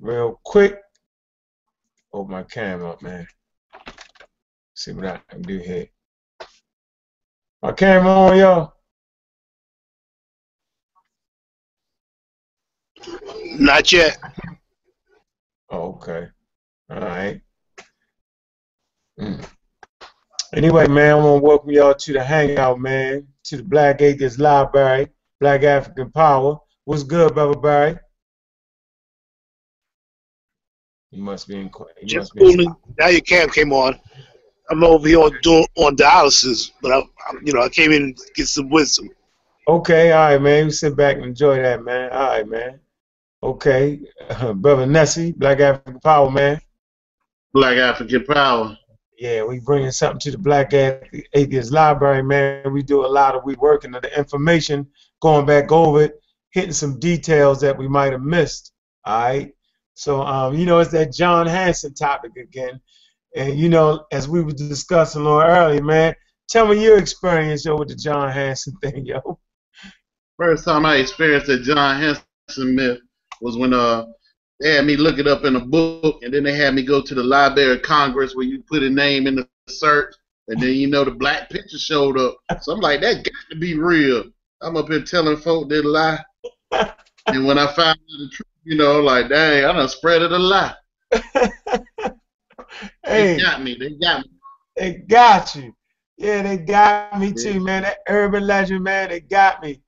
real quick. Open my camera up, man. See what I can do here. My camera on, y'all. Not yet. Oh, okay. All right. Mm. Anyway, man, I want to welcome y'all to the hangout, man, to the Black Atheist Library, Black African Power. What's good, brother Barry? You must be in. You Just must be in. Now your cam came on. I'm over here on doing on dialysis, but I, I, you know, I came in to get some wisdom. okay, all right, man. You sit back and enjoy that, man. All right, man. Okay, brother Nessie, Black African Power, man. Black African Power. Yeah, we bringing something to the Black Atheist Library, man. We do a lot of we working on the information, going back over it, hitting some details that we might have missed. All right. So, um, you know, it's that John Hanson topic again, and you know, as we were discussing a little earlier, man. Tell me your experience, yo, with the John Hanson thing, yo. First time I experienced the John Hanson myth was when uh they had me look it up in a book, and then they had me go to the Library of Congress where you put a name in the search, and then you know the black picture showed up. So I'm like, that got to be real. I'm up here telling folk they lie, and when I found out the truth, you know, like, dang, I done spread it a lot. hey, They got me. They got me. They got you. Yeah, they got me too, man. That urban legend, man, they got me.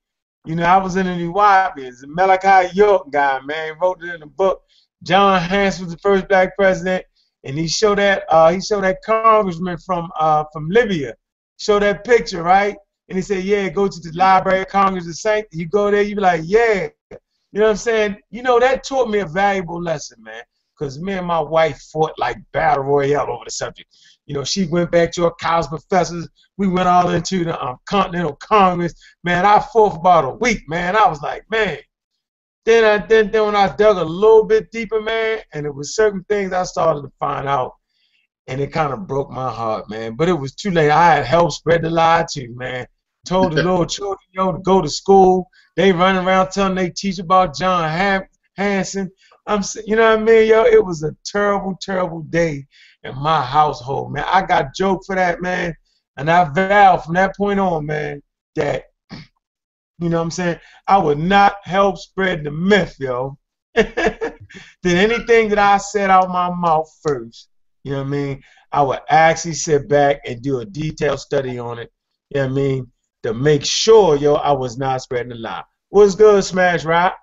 You know, I was in the New. The Malachi York guy, man, wrote it in the book. John Hanson was the first black president, and he showed that uh, he showed that congressman from uh, from Libya. Show that picture, right? And he said, Yeah, go to the Library of Congress of Saint. You go there, you be like, Yeah. You know what I'm saying? You know, that taught me a valuable lesson, man. Because me and my wife fought like battle royale over the subject. You know, she went back to her college professors. We went all into the um, Continental Congress. Man, I fought for about a week, man. I was like, man. Then I then, then when I dug a little bit deeper, man, and it was certain things I started to find out, and it kind of broke my heart, man. But it was too late. I had helped spread the lie too, man. Told the little children, yo, know, to go to school. They running around telling they teach about John Hanson. I'm, you know what I mean, yo. It was a terrible, terrible day in my household, man. I got joke for that, man. And I vowed from that point on, man, that, you know what I'm saying, I would not help spread the myth, yo. that anything that I said out my mouth first, you know what I mean, I would actually sit back and do a detailed study on it, you know what I mean, to make sure, yo, I was not spreading a lie. What's good, Smash Rock?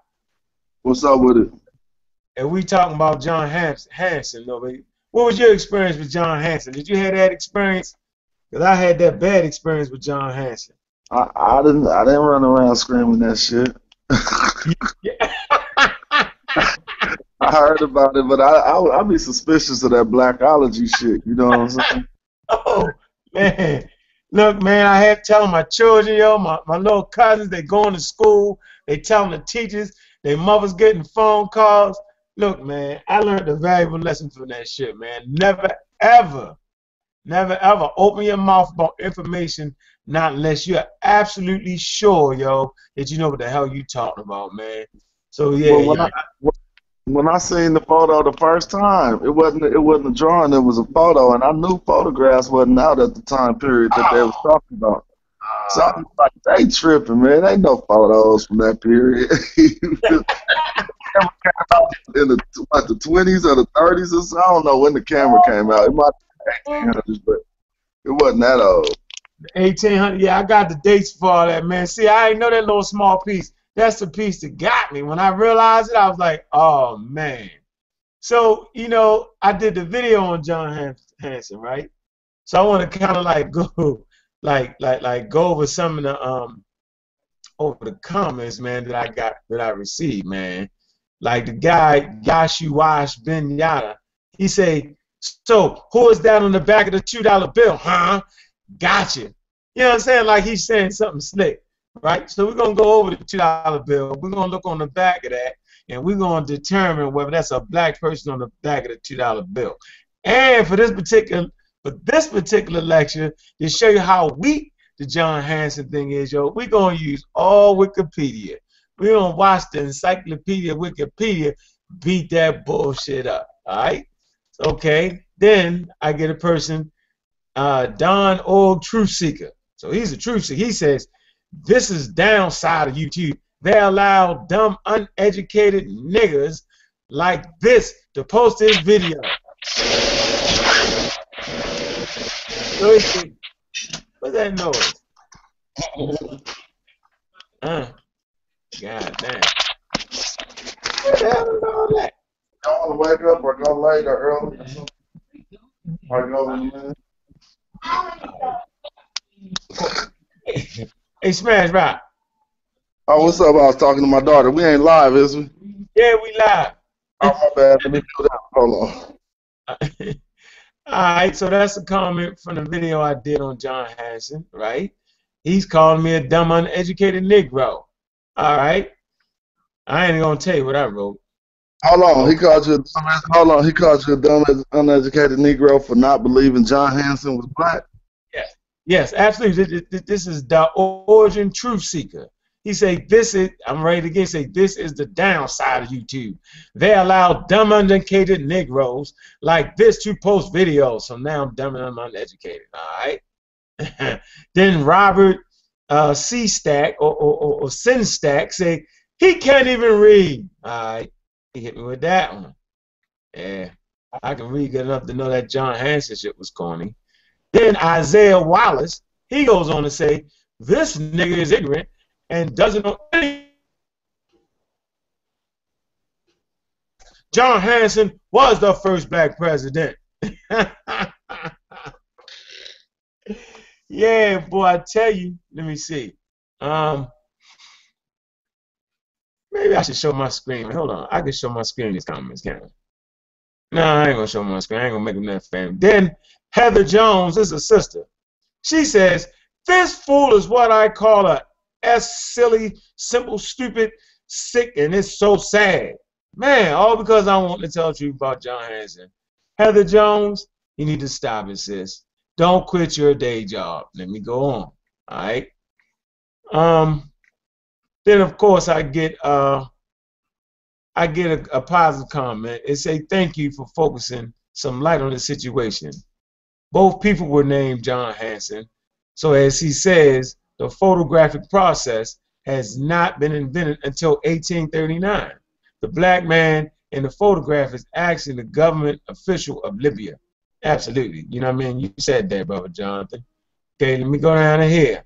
What's up with it? And we talking about John Hans- Hanson, though. but What was your experience with John Hanson? Did you have that experience? Because I had that bad experience with John Hanson. I, I didn't I didn't run around screaming that shit. I heard about it, but I I I'd be suspicious of that blackology shit. You know what I'm saying? Oh, man. Look, man, I had telling my children, yo, my, my little cousins, they going to school, they telling the teachers, their mothers getting phone calls. Look, man, I learned a valuable lesson from that shit, man. Never, ever, never, ever open your mouth about information not unless you're absolutely sure, yo, that you know what the hell you talking about, man. So, yeah, Well. I when I seen the photo the first time, it wasn't it wasn't a drawing, it was a photo, and I knew photographs wasn't out at the time period that they was talking about. So I'm like, they tripping, man. Ain't no photos from that period. In the what, the twenties or the thirties or so. I don't know when the camera came out. It might be 1800s, but it wasn't that old. 1800. Yeah, I got the dates for all that, man. See, I ain't know that little small piece. That's the piece that got me. When I realized it, I was like, oh, man. So, you know, I did the video on John Hanson, right? So I want to kind of like go, like, like, like go over some of the, um, over the comments, man, that I got, that I received, man. Like the guy, Yashu Wash Ben Yada, he say, so who is that on the back of the $2 bill, huh? Gotcha. You know what I'm saying? Like he's saying something slick, right? So we're gonna go over the two dollar bill. We're gonna look on the back of that, and we're gonna determine whether that's a black person on the back of the two dollar bill. And for this particular for this particular lecture, to show you how weak the John Hanson thing is, yo, we're gonna use all Wikipedia. We're gonna watch the Encyclopedia Wikipedia beat that bullshit up. All right. Okay. Then I get a person, uh, Don Old Truth Seeker. So he's a truth seeker. He says, this is downside of YouTube. They allow dumb, uneducated niggas like this to post this video. What's that noise? Uh, God damn. What the hell is all that? Y'all wake up or go late or early or something? Or go in the hey, Smash Rock. Oh, what's up? I was talking to my daughter. We ain't live, is we? Yeah, we live. Oh, my bad. Let me that. Hold on. Alright, so that's a comment from the video I did on John Hanson, right? He's calling me a dumb, uneducated Negro. Alright. I ain't gonna tell you what I wrote. Hold on. He called you a dumb, hold on. He called you a dumb, uneducated Negro for not believing John Hanson was black. Yes, absolutely. This is the origin truth seeker. He say this is I'm ready again. Say this is the downside of YouTube. They allow dumb uneducated Negroes like this to post videos. So now I'm dumb and I'm uneducated. All right. then Robert uh, C Stack or, or, or, or Sin Stack say he can't even read. All right. He hit me with that one. Yeah. I can read good enough to know that John Hanson shit was corny. Then Isaiah Wallace, he goes on to say, this nigga is ignorant and doesn't know anything. John Hanson was the first black president. yeah, boy, I tell you, let me see. Um, maybe I should show my screen. Hold on, I can show my screen in these comments, can I? No, I ain't gonna show my screen. I ain't gonna make them that famous. Then Heather Jones is a sister. She says, This fool is what I call a S silly, simple, stupid, sick, and it's so sad. Man, all because I want to tell you about John Hanson. Heather Jones, you need to stop it, sis. Don't quit your day job. Let me go on. All right. Um. Then of course I get uh. I get a, a positive comment. It say thank you for focusing some light on the situation. Both people were named John Hanson. So as he says, the photographic process has not been invented until 1839. The black man in the photograph is actually the government official of Libya. Absolutely. You know what I mean? You said that, brother Jonathan. Okay, let me go down to here.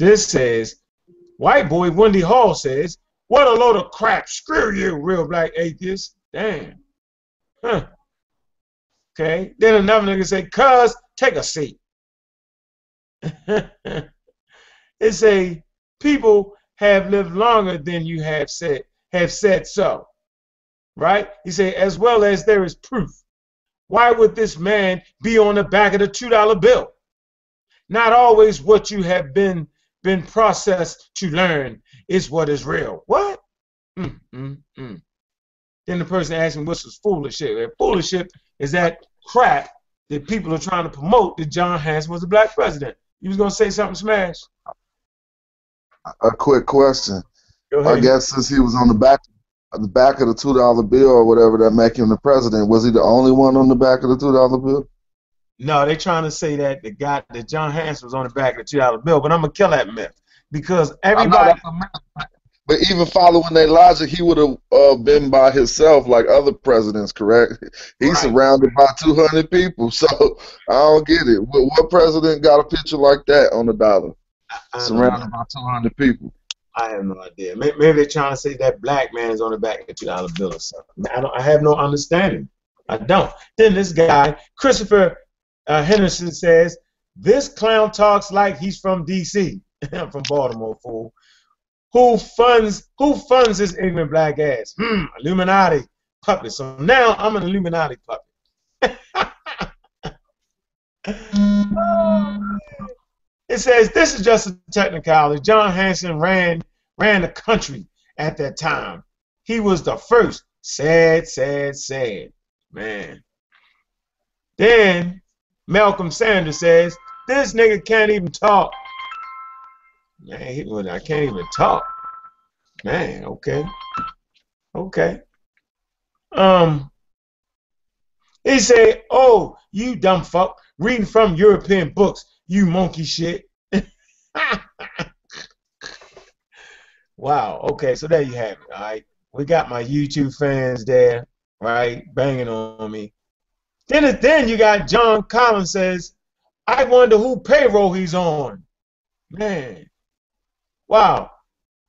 This says, white boy Wendy Hall says, what a load of crap. Screw you, real black atheist. Damn. Huh. Okay. Then another nigga say, cuz, take a seat. it say, people have lived longer than you have said, have said so. Right? He say, as well as there is proof. Why would this man be on the back of the $2 bill? Not always what you have been been processed to learn is what is real. What? Mm, mm, mm. Then the person him, what's this foolishship? Foolishship is that crap that people are trying to promote that John Hanson was a black president. You was gonna say something, Smash? A quick question. I guess since he was on the back the back of the two dollar bill or whatever that make him the president, was he the only one on the back of the two dollar bill? No, they're trying to say that the guy that John Hanson was on the back of the two dollar bill, but I'm gonna kill that myth because everybody. But even following their logic, he would have uh, been by himself like other presidents, correct? He's right. surrounded by 200 people, so I don't get it. What, what president got a picture like that on the dollar? Surrounded by 200 people. I have no idea. Maybe, maybe, they're trying to say that black man is on the back of the two dollar bill or something. I don't. I have no understanding. I don't. Then this guy, Christopher uh, Henderson, says this clown talks like he's from D.C. I'm from Baltimore, fool. Who funds who funds this ignorant black ass? Hmm, Illuminati puppet. So now I'm an Illuminati puppet. it says this is just a technicality. John Hanson ran ran the country at that time. He was the first. Sad, sad, sad. Man. Then Malcolm Sanders says, this nigga can't even talk. Man, I can't even talk. Man, okay. Okay. Um, he said, "Oh, you dumb fuck, reading from European books, you monkey shit." wow. Okay, so there you have it. All right, we got my YouTube fans there, right, banging on me. Then, then you got John Collins says, "I wonder who payroll he's on." Man, wow.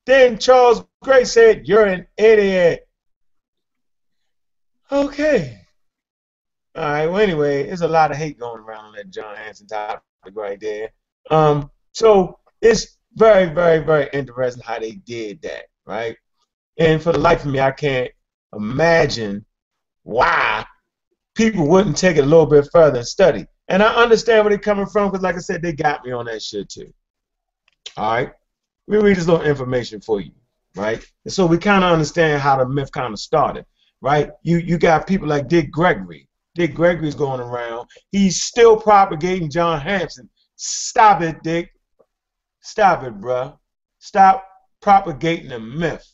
Then Charles Gray said, "You're an idiot." Okay. All right. Well, anyway, there's a lot of hate going around on that John Hanson topic right there. Um, so it's very, very, very interesting how they did that, right? And for the life of me, I can't imagine why people wouldn't take it a little bit further and study. And I understand where they're coming from because, like I said, they got me on that shit too. All right. Me read this little information for you, right? And so we kind of understand how the myth kind of started, right? You you got people like Dick Gregory. Dick Gregory's going around. He's still propagating John Hanson. Stop it, Dick. Stop it, bruh. Stop propagating the myth.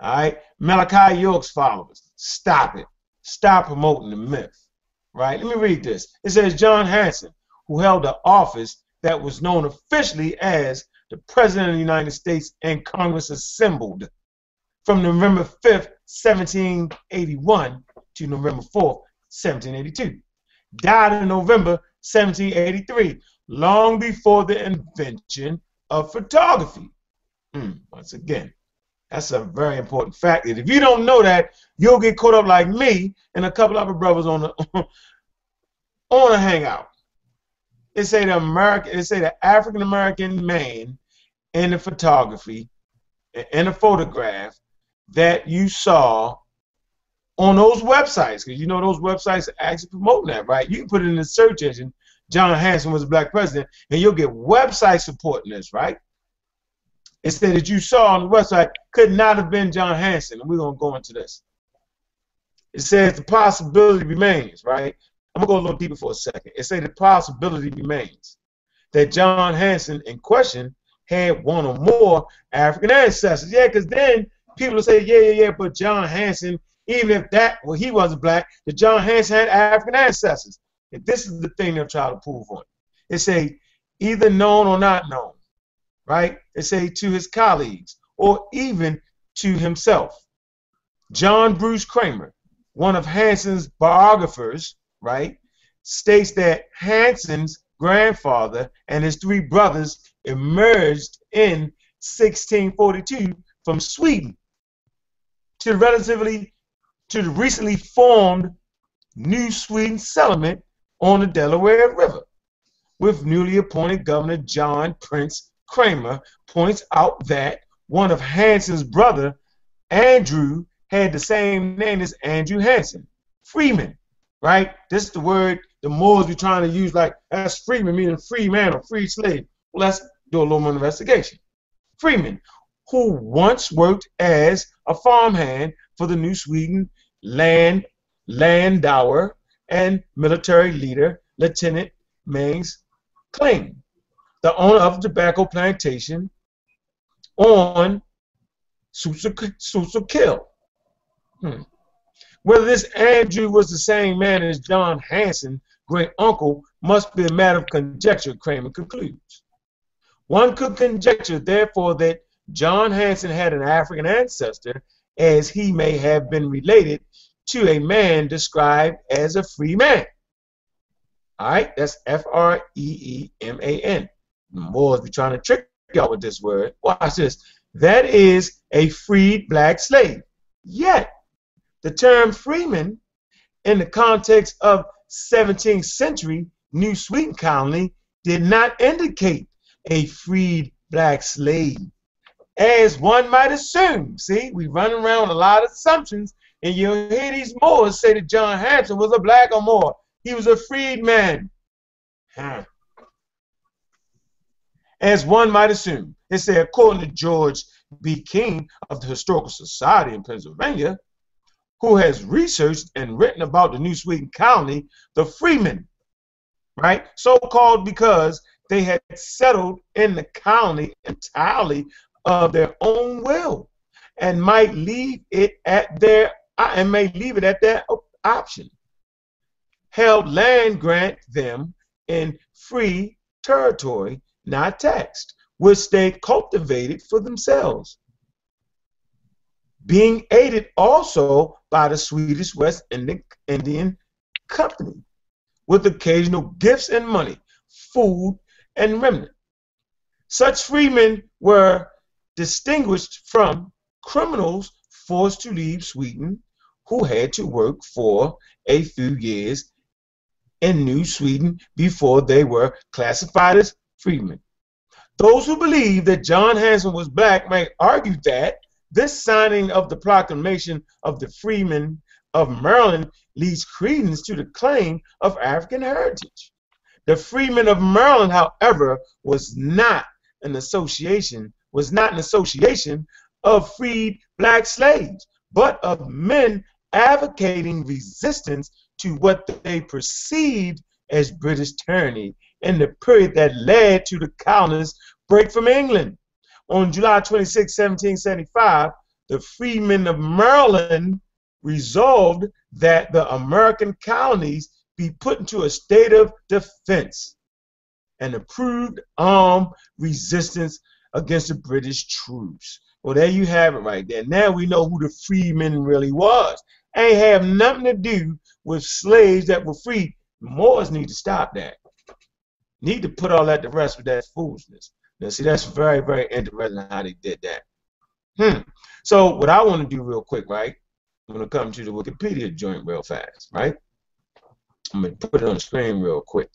All right? Malachi York's followers. Stop it. Stop promoting the myth. Right? Let me read this. It says John Hanson, who held the office that was known officially as the President of the United States and Congress assembled from November 5th, 1781 to November 4th, 1782. Died in November 1783, long before the invention of photography. Mm, once again, that's a very important fact. If you don't know that, you'll get caught up like me and a couple other brothers on the on a hangout. They say the American, it say the African American man in the photography, in a photograph that you saw on those websites, because you know those websites are actually promoting that, right? You can put it in the search engine, John Hanson was a black president, and you'll get websites supporting this, right? It said that you saw on the website could not have been John Hanson, and we're gonna go into this. It says the possibility remains, right? I'm gonna go a little deeper for a second. It says the possibility remains that John Hanson in question had one or more African ancestors. Yeah, because then people say, yeah, yeah, yeah, but John Hanson even if that, well, he wasn't black, that John Hanson had African ancestors. And this is the thing they're trying to prove on. They say either known or not known, right? They say to his colleagues or even to himself. John Bruce Kremer, one of Hanson's biographers, right, states that Hanson's grandfather and his three brothers emerged in 1642 from Sweden to relatively to the recently formed New Sweden settlement on the Delaware River, with newly appointed Governor John Printz Kremer points out that one of Hanson's brother, Andrew, had the same name as Andrew Hanson, Freeman, right? This is the word the Moors be trying to use, like that's Freeman, meaning free man or free slave. Well, let's do a little more investigation. Freeman, who once worked as a farmhand for the New Sweden land Landauer and military leader Lieutenant Måns Kling, the owner of the tobacco plantation on Kill. Hmm. Whether this Andrew was the same man as John Hanson, great uncle, must be a matter of conjecture, Kremer concludes. One could conjecture, therefore, that John Hanson had an African ancestor, as he may have been related to a man described as a free man. All right, that's F R E E M A N. Moors be trying to trick y'all with this word. Watch this. That is a freed black slave. Yet, the term freeman, in the context of 17th century New Sweden colony, did not indicate a freed black slave, as one might assume. See, we run around a lot of assumptions and you'll hear these Moors say that John Hanson was a black or Moor. He was a freedman. Huh. As one might assume. It said, according to George B. King of the Historical Society in Pennsylvania, who has researched and written about the New Sweden colony, the Freemen, right? So called because they had settled in the colony entirely of their own will and might leave it at their and may leave it at that option. Held land grant them in free territory, not taxed, which they cultivated for themselves. Being aided also by the Swedish West Indian Company with occasional gifts and money, food, and remnant. Such freemen were distinguished from criminals forced to leave Sweden who had to work for a few years in New Sweden before they were classified as freemen. Those who believe that John Hanson was black may argue that this signing of the proclamation of the freemen of Maryland leads credence to the claim of African heritage. The freemen of Maryland, however, was not an association, was not an association of freed black slaves, but of men advocating resistance to what they perceived as British tyranny in the period that led to the colonists' break from England. On July 26, 1775, the freemen of Maryland resolved that the American colonies be put into a state of defense and approved armed resistance against the British troops. Well, there you have it right there. Now we know who the freemen really was. Ain't have nothing to do with slaves that were free. Moors need to stop that. Need to put all that to rest with that foolishness. Now, see, that's very, very interesting how they did that. Hmm. So, what I want to do real quick, right? I'm going to come to the Wikipedia joint real fast, right? I'm going to put it on the screen real quick.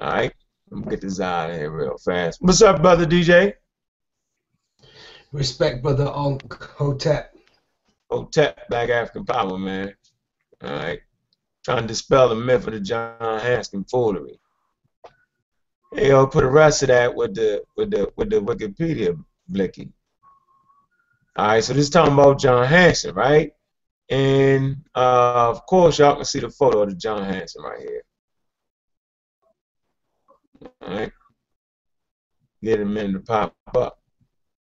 All right? I'm going to get this out of here real fast. What's up, brother DJ? Respect, brother Unc Hotep. Hotep, Black African Power, man. All right. Trying to dispel the myth of the John Hanson foolery. Hey, yo, put the rest of that with the with the with the Wikipedia blicky. All right, so this is talking about John Hanson, right? And uh, of course, y'all can see the photo of the John Hanson right here. All right, get a minute to pop up.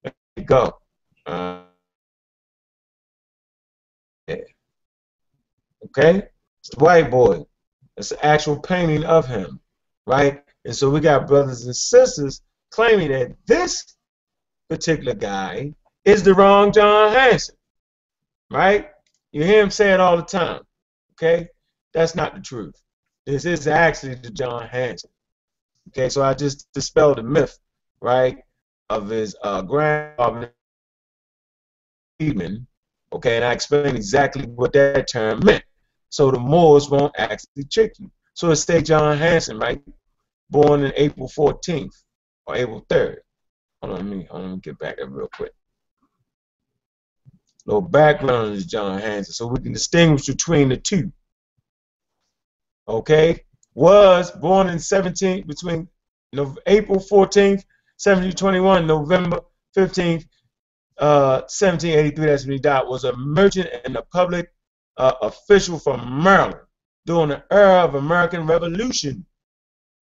There you go. Uh, yeah. Okay, it's the white boy. It's an actual painting of him, right? And so we got brothers and sisters claiming that this particular guy is the wrong John Hanson. Right? You hear him say it all the time. Okay? That's not the truth. This is actually the John Hanson. Okay, so I just dispelled the myth, right, of his uh, grandfather, Okay, and I explained exactly what that term meant. So the Moors won't actually trick you. So it's say John Hanson, right? Born in April 14th or April 3rd. Hold on, let me, hold on, let me get back there real quick little background is John Hanson, so we can distinguish between the two. Okay, was born in 17 between April 14th, 1721, November 15th, uh, 1783. That's when he died. Was a merchant and a public uh, official from Maryland during the era of American Revolution.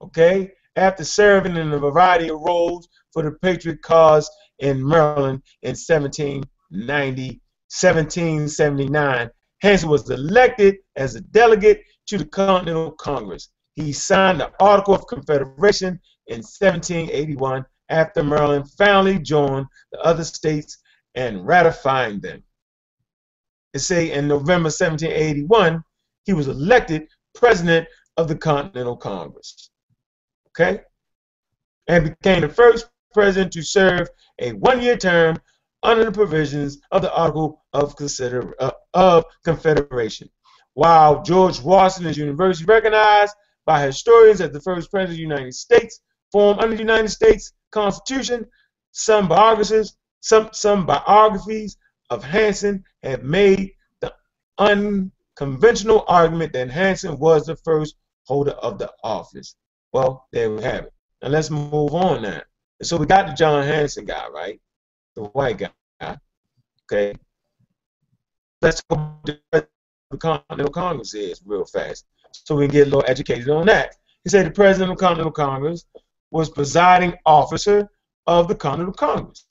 Okay, after serving in a variety of roles for the Patriot cause in Maryland in 1790 1779, Hanson was elected as a delegate to the Continental Congress. He signed the Article of Confederation in 1781 after Maryland finally joined the other states and ratifying them. It say in November 1781, he was elected president of the Continental Congress. Okay? And became the first president to serve a one-year term under the provisions of the Article of, Consider uh, of Confederation. While George Washington is universally recognized by historians as the first president of the United States, formed under the United States Constitution, some biographies, some, some biographies of Hanson have made the unconventional argument that Hanson was the first holder of the office. Well, there we have it. Now let's move on now. So we got the John Hanson guy, right? The white guy. Okay. Let's go to the Continental Congress is real fast, so we can get a little educated on that. He said the president of the Continental Congress was presiding officer of the Continental Congress.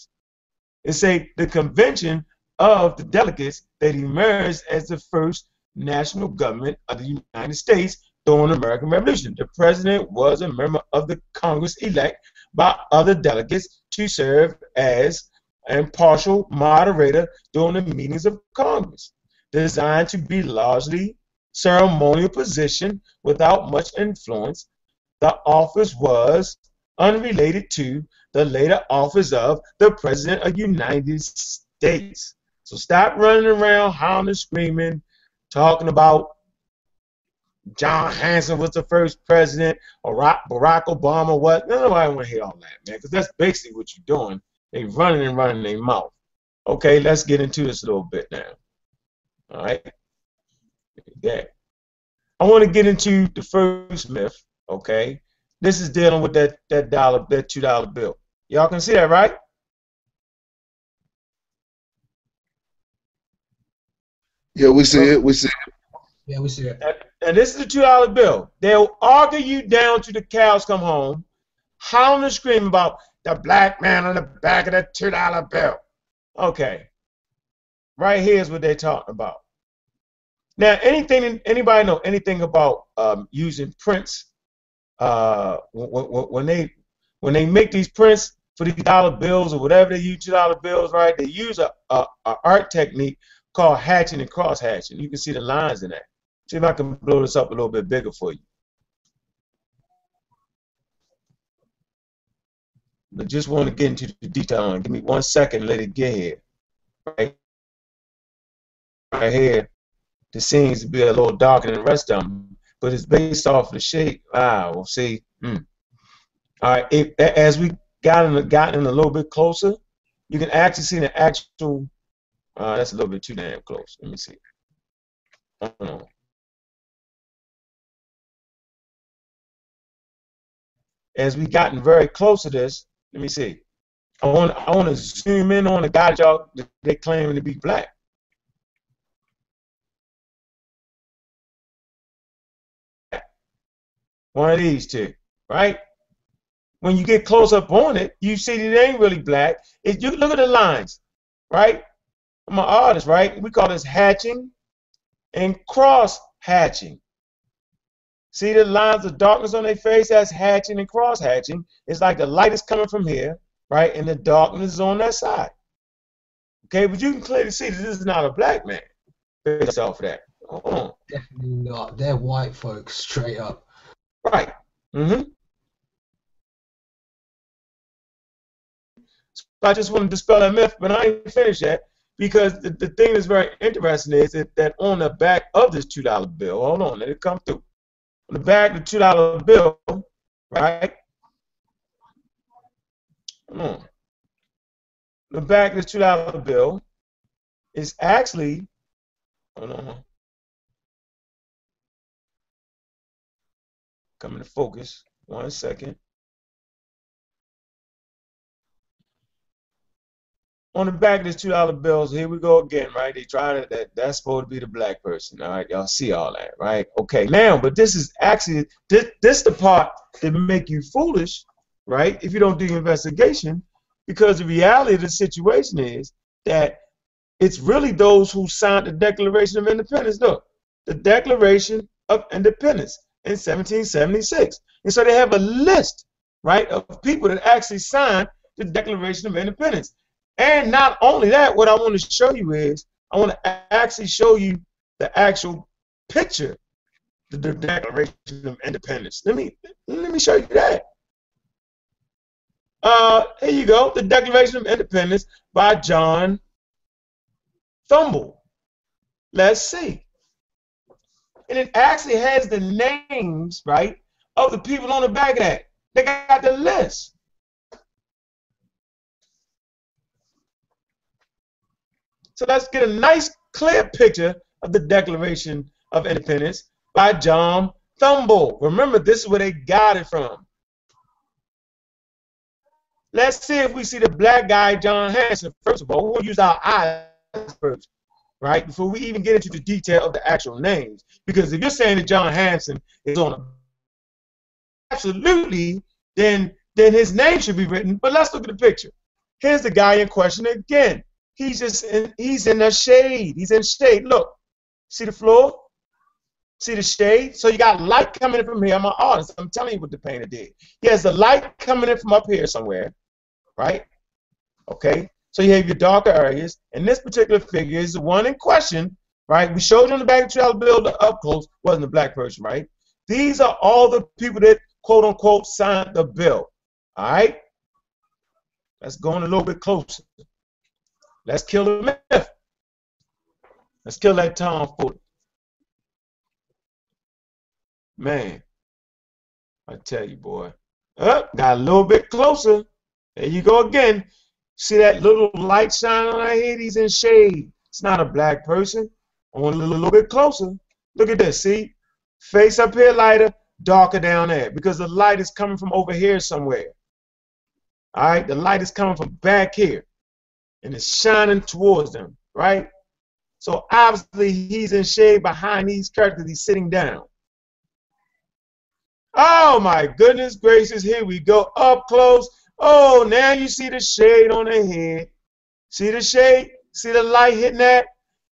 It said the convention of the delegates that emerged as the first national government of the United States during the American Revolution. The president was a member of the Congress elect by other delegates to serve as impartial moderator during the meetings of Congress, designed to be largely ceremonial position without much influence. The office was unrelated to the later office of the President of the United States. So stop running around and screaming, talking about John Hanson was the first president, or Barack Obama what. Nobody want to hear all that, man, because that's basically what you're doing. They running and running their mouth. Okay, let's get into this a little bit now. All right. Yeah. I want to get into the first myth. Okay. This is dealing with that that dollar, that two dollar bill. Y'all can see that, right? Yeah, we see it. We see it. Yeah, we see it. And this is the two dollar bill. They'll argue you down to the cows come home, howling and screaming about the black man on the back of the two dollar bill. Okay. Right here's what they're talking about. Now, anything anybody know anything about um, using prints? Uh, when they when they make these prints for these dollar bills or whatever they use two dollar bills, right? They use a, a, a art technique called hatching and cross hatching. You can see the lines in that. See if I can blow this up a little bit bigger for you. But just want to get into the detail on. Give me one second, let it get here. Right, right here, the seems to be a little darker than the rest of them, but it's based off the shape. Ah, we'll see. Mm. All right, if, as we got in, gotten a little bit closer, you can actually see the actual. Uh, that's a little bit too damn close. Let me see. As we gotten very close to this, let me see. I want I want to zoom in on the guy y'all they claiming to be black. One of these two, right? When you get close up on it, you see that it ain't really black. It, you look at the lines, right? I'm an artist, right? We call this hatching and cross hatching. See the lines of darkness on their face? That's hatching and cross hatching. It's like the light is coming from here, right? And the darkness is on that side. Okay, but you can clearly see that this is not a black man based off of that. Definitely not. They're white folks, straight up. Right. Mm-hmm. So I just want to dispel that myth, but I ain't finished yet because the, the thing that's very interesting is that, that on the back of this $2 bill, hold on, let it come through the back of the two dollar bill, right? Come. The back of the two dollar bill is actually hold on. Coming to focus. One second. On the back of this two dollar bills, here we go again, right? They try to that that's supposed to be the black person. All right, y'all see all that, right? Okay, now, but this is actually this this the part that make you foolish, right? If you don't do investigation, because the reality of the situation is that it's really those who signed the Declaration of Independence. Look, the Declaration of Independence in 1776, and so they have a list, right, of people that actually signed the Declaration of Independence. And not only that, what I want to show you is I want to actually show you the actual picture, the, Declaration of Independence. Let me let me show you that. Uh, here you go, the Declaration of Independence by John Trumbull. Let's see. And it actually has the names, right, of the people on the back of that. They got the list. So let's get a nice, clear picture of the Declaration of Independence by John Trumbull. Remember, this is where they got it from. Let's see if we see the black guy, John Hanson. First of all, we'll use our eyes first, right? Before we even get into the detail of the actual names. Because if you're saying that John Hanson is on a absolutely, then then his name should be written. But let's look at the picture. Here's the guy in question again. He's just in, he's in the shade. He's in shade. Look, see the floor? See the shade? So you got light coming in from here. I'm an artist. I'm telling you what the painter did. He has the light coming in from up here somewhere, right? Okay. So you have your darker areas, and this particular figure is the one in question, right? We showed you on the back of the travel bill up close, wasn't a black person, right? These are all the people that quote unquote signed the bill. All right? Let's go in a little bit closer. Let's kill the myth. Let's kill that Tom Ford. Man, I tell you, boy. Up, oh, got a little bit closer. There you go again. See that little light shining on our head? He's in shade. It's not a black person. On a little, little bit closer. Look at this. See? Face up here lighter, darker down there. Because the light is coming from over here somewhere. All right? The light is coming from back here. And it's shining towards them. Right? So obviously he's in shade behind these characters. He's sitting down. Oh my goodness gracious. Here we go. Up close. Oh, now you see the shade on the head. See the shade? See the light hitting that?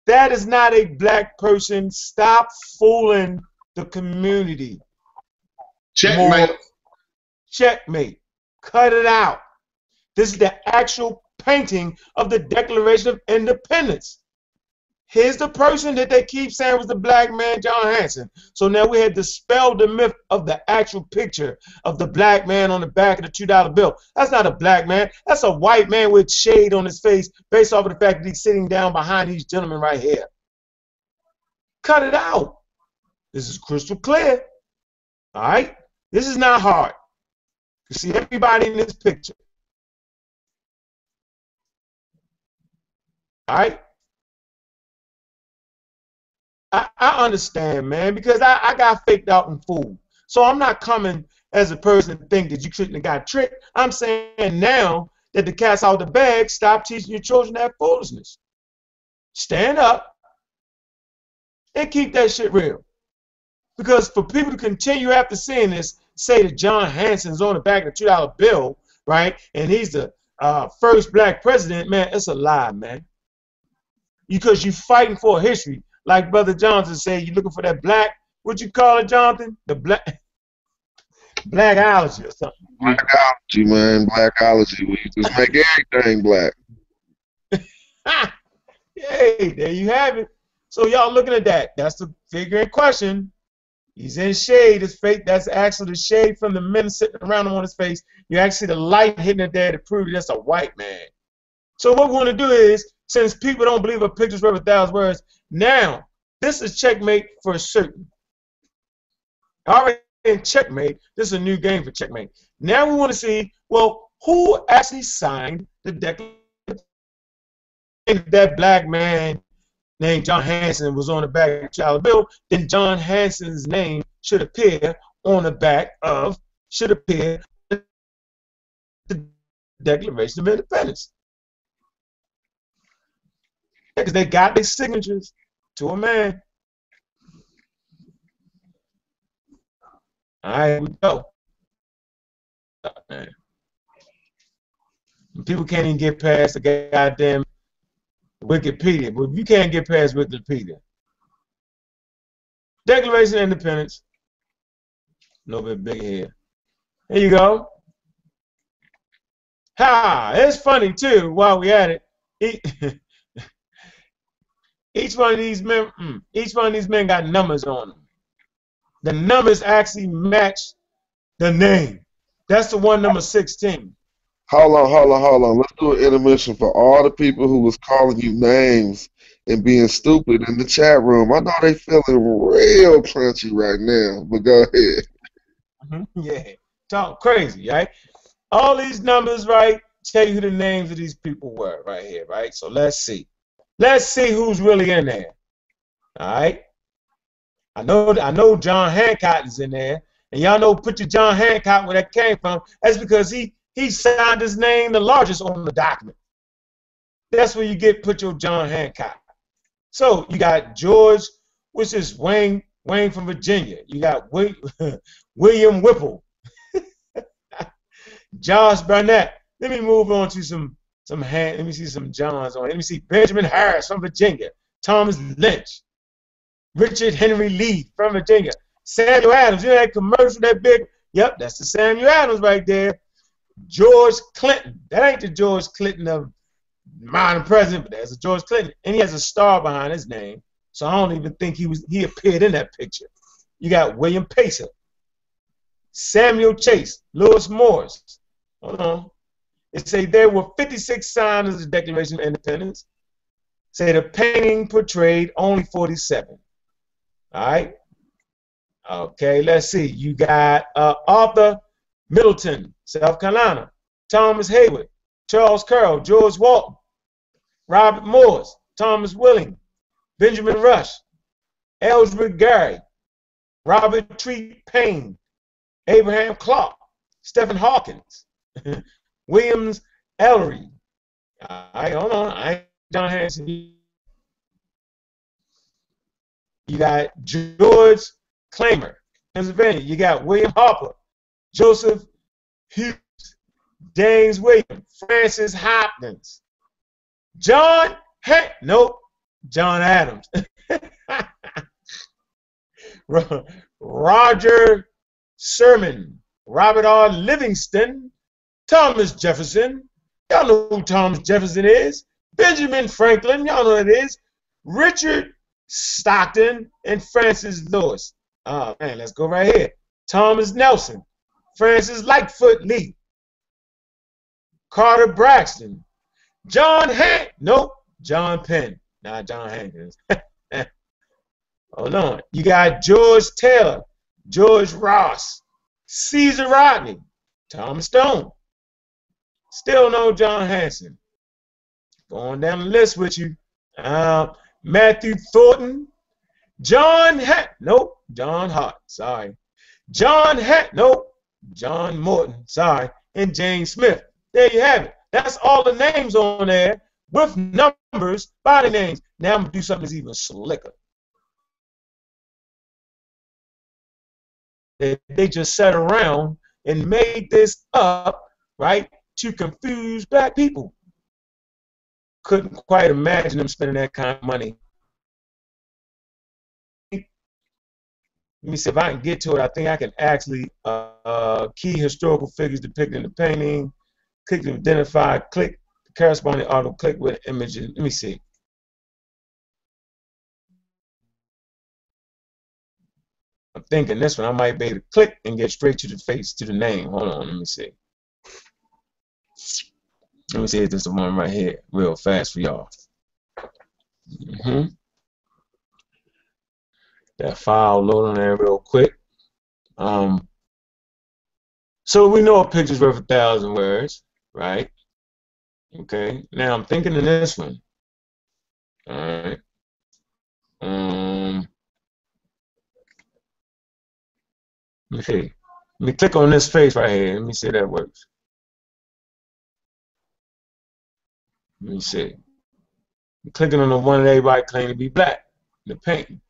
That is not a black person. Stop fooling the community. Checkmate. More. Checkmate. Cut it out. This is the actual painting of the Declaration of Independence. Here's the person that they keep saying was the black man, John Hanson. So now we had dispelled the myth of the actual picture of the black man on the back of the $2 bill. That's not a black man. That's a white man with shade on his face based off of the fact that he's sitting down behind these gentlemen right here. Cut it out. This is crystal clear. All right? This is not hard. You see everybody in this picture. All right? I, I understand, man, because I, I got faked out and fooled. So I'm not coming as a person to think that you shouldn't have got tricked. I'm saying now that the cat's out the bag, stop teaching your children that foolishness. Stand up and keep that shit real. Because for people to continue after seeing this, say that John Hanson's on the back of the $2 bill, right, and he's the uh, first black president, man, it's a lie, man. Because you're fighting for history like Brother Johnson said, you're looking for that black, what you call it, Jonathan? The black blackology or something. Blackology, man, blackology. We just make everything black. hey, there you have it. So y'all looking at that. That's the figure in question. He's in shade. His face, that's actually the shade from the men sitting around him on his face. You actually the light hitting it there to prove that's a white man. So what we want to do is, since people don't believe a picture's worth a thousand words, now, this is checkmate for certain. Already in checkmate, this is a new game for checkmate. Now we want to see, well, who actually signed the declaration? If that black man named John Hanson was on the back of child bill, then John Hanson's name should appear on the back of, should appear the Declaration of Independence. Because they got their signatures to a man. All right, we go. Man. People can't even get past the goddamn Wikipedia. But if you can't get past Wikipedia, Declaration of Independence, no bit bigger here. There you go. Ha! It's funny too. While we at it, Each one of these men, mm, each one of these men got numbers on them. The numbers actually match the name. That's the one number 16. Hold on, hold on, hold on. Let's do an intermission for all the people who was calling you names and being stupid in the chat room. I know they feeling real crunchy right now, but go ahead. Mm-hmm. Yeah, talk crazy, right? All these numbers, right, tell you who the names of these people were right here, right? So let's see. Let's see who's really in there. All right. I know I know John Hancock is in there, and y'all know put your John Hancock where that came from. That's because he he signed his name the largest on the document. That's where you get put your John Hancock. So you got George, which is Wayne Wayne from Virginia. You got William Whipple, Josh Barnett. Let me move on to some Some hand, let me see some Johns on. Let me see Benjamin Harris from Virginia. Thomas Lynch. Richard Henry Lee from Virginia. Samuel Adams. You know that commercial, that big? Yep, that's the Samuel Adams right there. George Clinton. That ain't the George Clinton of modern president, but there's a George Clinton, and he has a star behind his name. So I don't even think he was he appeared in that picture. You got William Paca, Samuel Chase, Lewis Morris. Hold on. It say there were 56 signers of the Declaration of Independence. Say the painting portrayed only 47. All right. Okay, let's see. You got uh, Arthur Middleton, South Carolina. Thomas Heyward, Charles Carroll, George Walton, Robert Morris, Thomas Willing, Benjamin Rush, Ellsworth Gary, Robert Treat Paine, Abraham Clark, Stephen Hawkins, Williams Ellery. Right, hold on. I John Hanson. You got George Clymer, Pennsylvania. You got William Harper, Joseph Hewes, James Williams, Francis Hopkins, John Hey, nope, John Adams, Roger Sherman, Robert R. Livingston, Thomas Jefferson. Y'all know who Thomas Jefferson is. Benjamin Franklin, y'all know who it is. Richard Stockton and Francis Lewis. Oh man, let's go right here. Thomas Nelson, Francis Lightfoot Lee, Carter Braxton, John Han. Nope, John Penn. Not John Hankins. Hold on. You got George Taylor, George Ross, Caesar Rodney, Thomas Stone. Still no John Hanson. Going down the list with you. Uh, Matthew Thornton, John Hat. Nope, John Hart. Sorry. John Hat. Nope, John Morton. Sorry. And James Smith. There you have it. That's all the names on there with numbers, body names. Now I'm going to do something that's even slicker. They, they just sat around and made this up, right, to confuse black people. Couldn't quite imagine them spending that kind of money. Let me see if I can get to it. I think I can actually uh, uh, key historical figures depicted in the painting, click to identify, click the corresponding auto, click with images. Let me see. I'm thinking this one I might be able to click and get straight to the face, to the name. Hold on, let me see. Let me see if this is one right here, real fast for y'all. Mm -hmm. That file load on there real quick. Um, so we know a picture's worth a thousand words, right? Okay. Now I'm thinking of this one. All right. Um, let me see. Let me click on this face right here. Let me see if that works. Let me see. I'm clicking on the one that everybody claim to be black, the painting.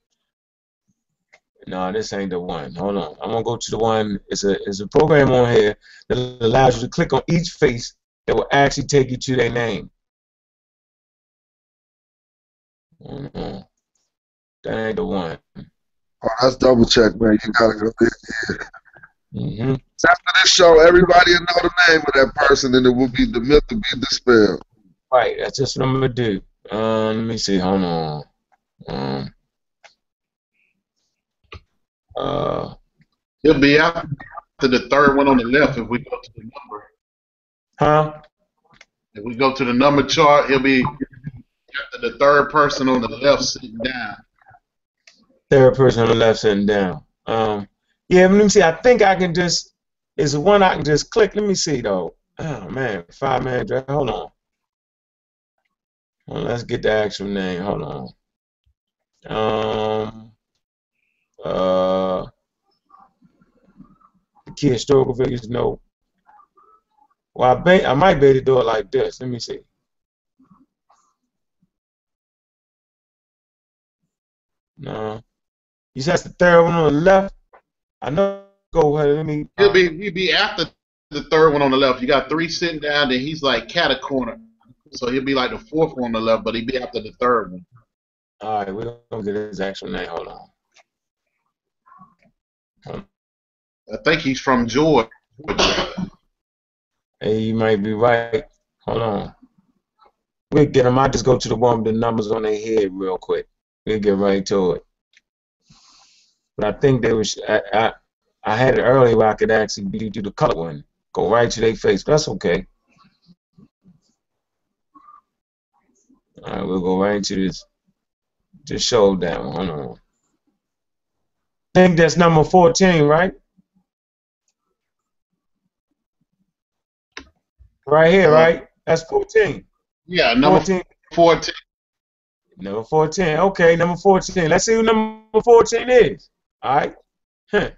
No, this ain't the one. Hold on. I'm gonna go to the one. It's a it's a program on here that allows you to click on each face that will actually take you to their name. Mm -hmm. That ain't the one. Oh, that's double check, man. You gotta go there. Mm -hmm. After this show, everybody will know the name of that person, and it will be the myth will be dispelled. Right, that's just what I'm gonna do. Um, let me see. Hold on. Um, uh, He'll be after the third one on the left if we go to the number. Huh? If we go to the number chart, he'll be after the third person on the left sitting down. Third person on the left sitting down. Um, yeah, let me see. I think I can just. Is the one I can just click. Let me see though. Oh man, five man draft. Hold on. Well, let's get the actual name. Hold on. Um. Uh. The key historical figures. No. Well, I, bet, I might be able to do it like this. Let me see. No. You said that's the third one on the left. I know. Go ahead. Let me. He'll be he'll be after the third one on the left. You got three sitting down, and he's like cat a corner. So he'll be like the fourth one on the left, but he'll be after the third one. All right, we're gonna get his actual name. Hold on. I think he's from Georgia. Hey, you might be right. Hold on. We'll get him. I just go to the one with the numbers on their head real quick. We'll get right to it. But I think they was I, I I had it earlier where I could actually do the color one. Go right to their face. But that's okay. All right, we'll go right into this this showdown. Hold on. I think that's number 14, right? Right here, right? That's 14. Yeah, number 14. 14. Number 14. Okay, number 14. Let's see who number 14 is. All right. Huh.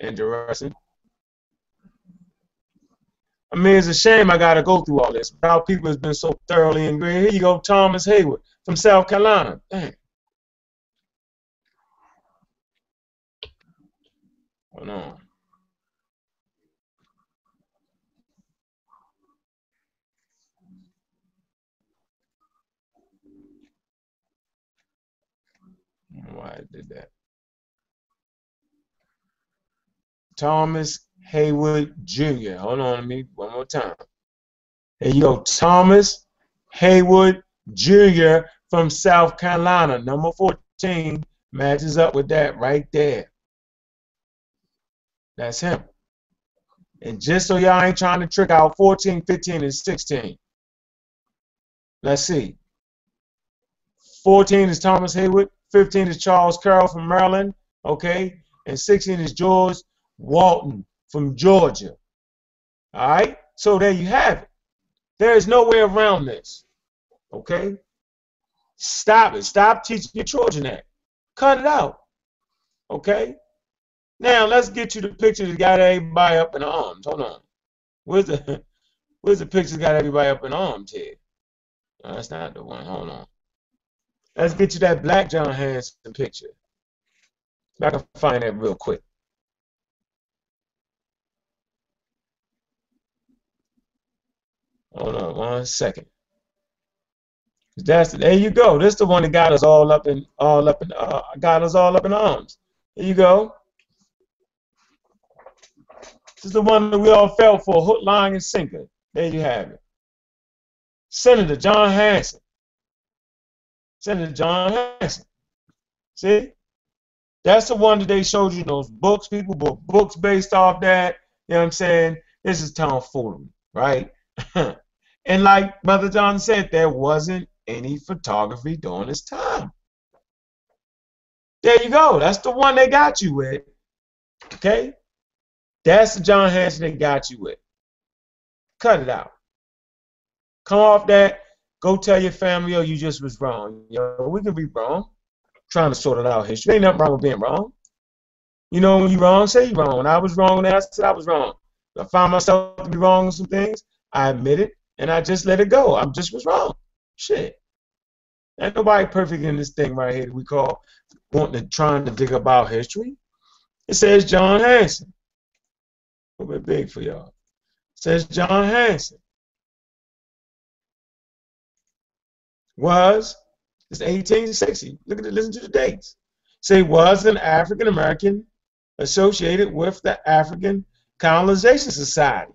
Interesting. I mean, it's a shame I got to go through all this. But our people has been so thoroughly ingrained. Here you go, Thomas Heyward from South Carolina. Dang. Hold on. Why I did that. Thomas Haywood Jr. Hold on to me one more time. There you go. Thomas Haywood Jr. from South Carolina. Number 14 matches up with that right there. That's him. And just so y'all ain't trying to trick out 14, 15, and 16. Let's see. 14 is Thomas Haywood. 15 is Charles Carroll from Maryland. Okay. And 16 is George Walton from Georgia. All right? So there you have it. There is no way around this. Okay? Stop it. Stop teaching your children that. Cut it out. Okay? Now let's get you the picture that got everybody up in arms. Hold on. Where's the where's the picture that got everybody up in arms here? No, that's not the one. Hold on. Let's get you that black John Hanson picture. I can find that real quick. Hold on one second. That's there you go. This is the one that got us all up in all up in uh, got us all up in arms. There you go. This is the one that we all fell for, hook, line, and sinker. There you have it. Senator John Hanson. Senator John Hanson. See? That's the one that they showed you those books. People bought books based off that. You know what I'm saying? This is tomfoolery, right? and like Brother John said, there wasn't any photography during this time. There you go. That's the one they got you with. Okay? That's the John Hanson they got you with. Cut it out. Come off that. Go tell your family, oh, you just was wrong. Yo, we can be wrong. trying to sort it out history. Ain't nothing wrong with being wrong. You know, when you're wrong, say you're wrong. When I was wrong, I said I was wrong. I found myself to be wrong on some things. I admit it, and I just let it go. I just was wrong. Shit. Ain't nobody perfect in this thing right here that we call wanting to trying to dig about history. It says John Hanson. A little bit big for y'all. It says John Hanson. Was it's 1860. Look at it, listen to the dates. Say was an African American associated with the African Colonization Society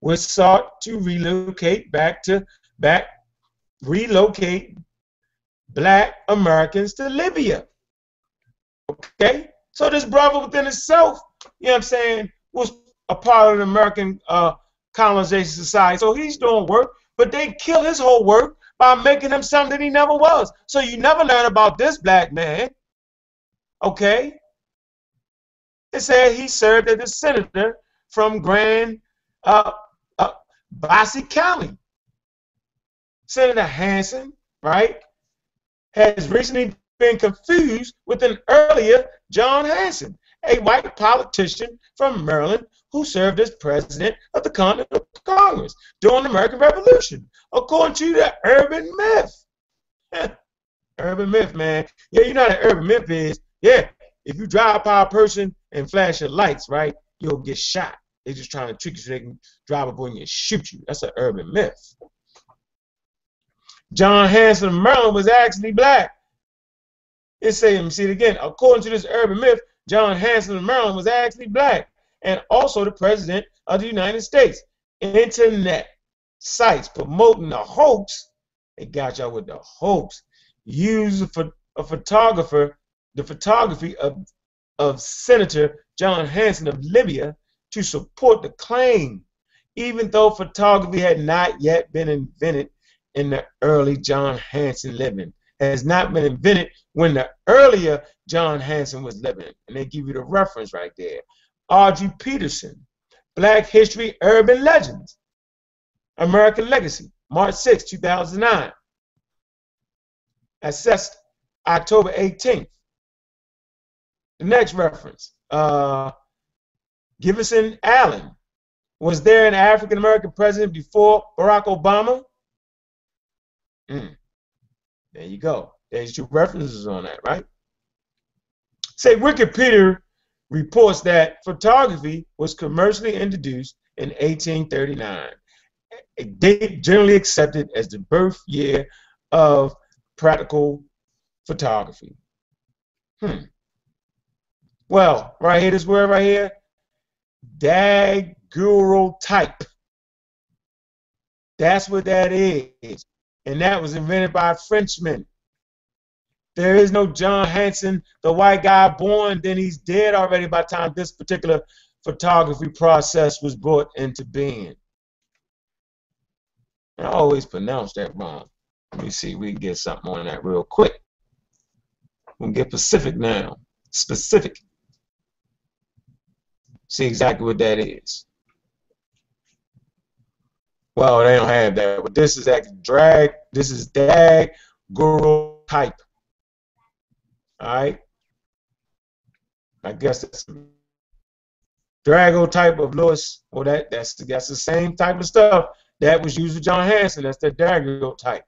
was sought to relocate back to back relocate black Americans to Libya. Okay? So this brother within itself, you know what I'm saying, was a part of the American uh, colonization society. So he's doing work, but they kill his whole work by making him something that he never was. So you never learn about this black man. Okay? It said he served as a senator from Grand uh, Bossy County. Senator Hanson, right, has recently been confused with an earlier John Hanson, a white politician from Maryland who served as president of the Continental Congress during the American Revolution, according to the urban myth. urban myth, man. Yeah, you know what an urban myth is. Yeah, if you drive by a person and flash your lights, right, you'll get shot. They're just trying to trick you so they can drive up on you and shoot you. That's an urban myth. John Hanson of Maryland was actually black. It say, let me see it again. According to this urban myth, John Hanson of Maryland was actually black and also the president of the United States. Internet sites promoting the hoax, they got y'all with the hoax. Use a, a photographer, the photography of, of Senator John Hanson of Libya to support the claim, even though photography had not yet been invented in the early John Hanson living. Has not been invented when the earlier John Hanson was living. And they give you the reference right there. R.G. Peterson, Black History Urban Legends, American Legacy, March 6, 2009. Assessed October 18th. The next reference, uh, Giverson Allen. Was there an African American president before Barack Obama? Mm. There you go. There's your references on that, right? Say Wikipedia reports that photography was commercially introduced in 1839, a date generally accepted as the birth year of practical photography. Hmm. Well, right here, this word right here, daguerreotype. That's what that is. And that was invented by a Frenchman. There is no John Hanson, the white guy born, then he's dead already by the time this particular photography process was brought into being. I always pronounce that wrong. Let me see, we can get something on that real quick. We'll get specific now. Specific. See exactly what that is. Well, they don't have that, but this is actually drag. This is dag guru type. All right. I guess it's Drago type of Lewis. Well, that that's that's the same type of stuff that was used with John Hanson. That's the daguerreotype.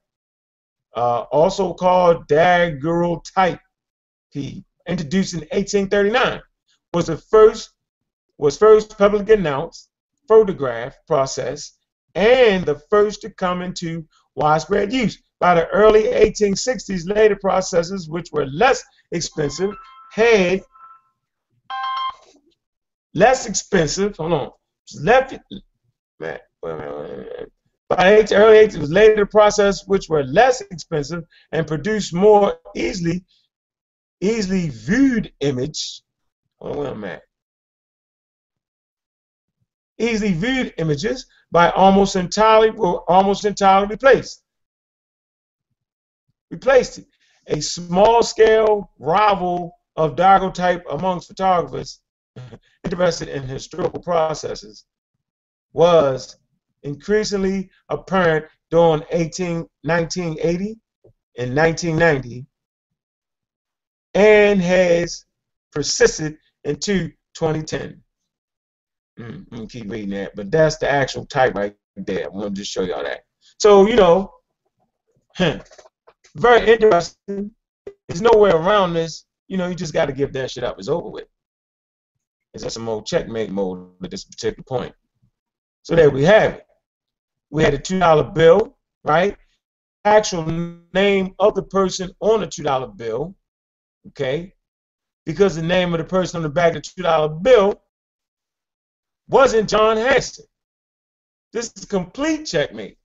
Uh, also called daguerreotype. He introduced in 1839 was the first was first publicly announced photograph process and the first to come into widespread use. By the early 1860s, later processes, which were less expensive, had less expensive. Hold on, left. By the early 80s, later processes, which were less expensive and produced more easily, easily viewed image. Hold where I'm. Easily viewed images by almost entirely were almost entirely replaced replaced it. A small scale rival of daguerreotype amongst photographers interested in historical processes was increasingly apparent during 18, 1980 and 1990 and has persisted into 2010. Mm, I'm keep reading that, but that's the actual type right there. I want to just show y'all that. So, you know, very interesting. There's nowhere around this. You know, you just got to give that shit up. It's over with. It's just some old checkmate mode at this particular point. So there we have it. We had a $2 bill, right? Actual name of the person on the $2 bill, okay? Because the name of the person on the back of the $2 bill wasn't John Hanson. This is complete checkmate,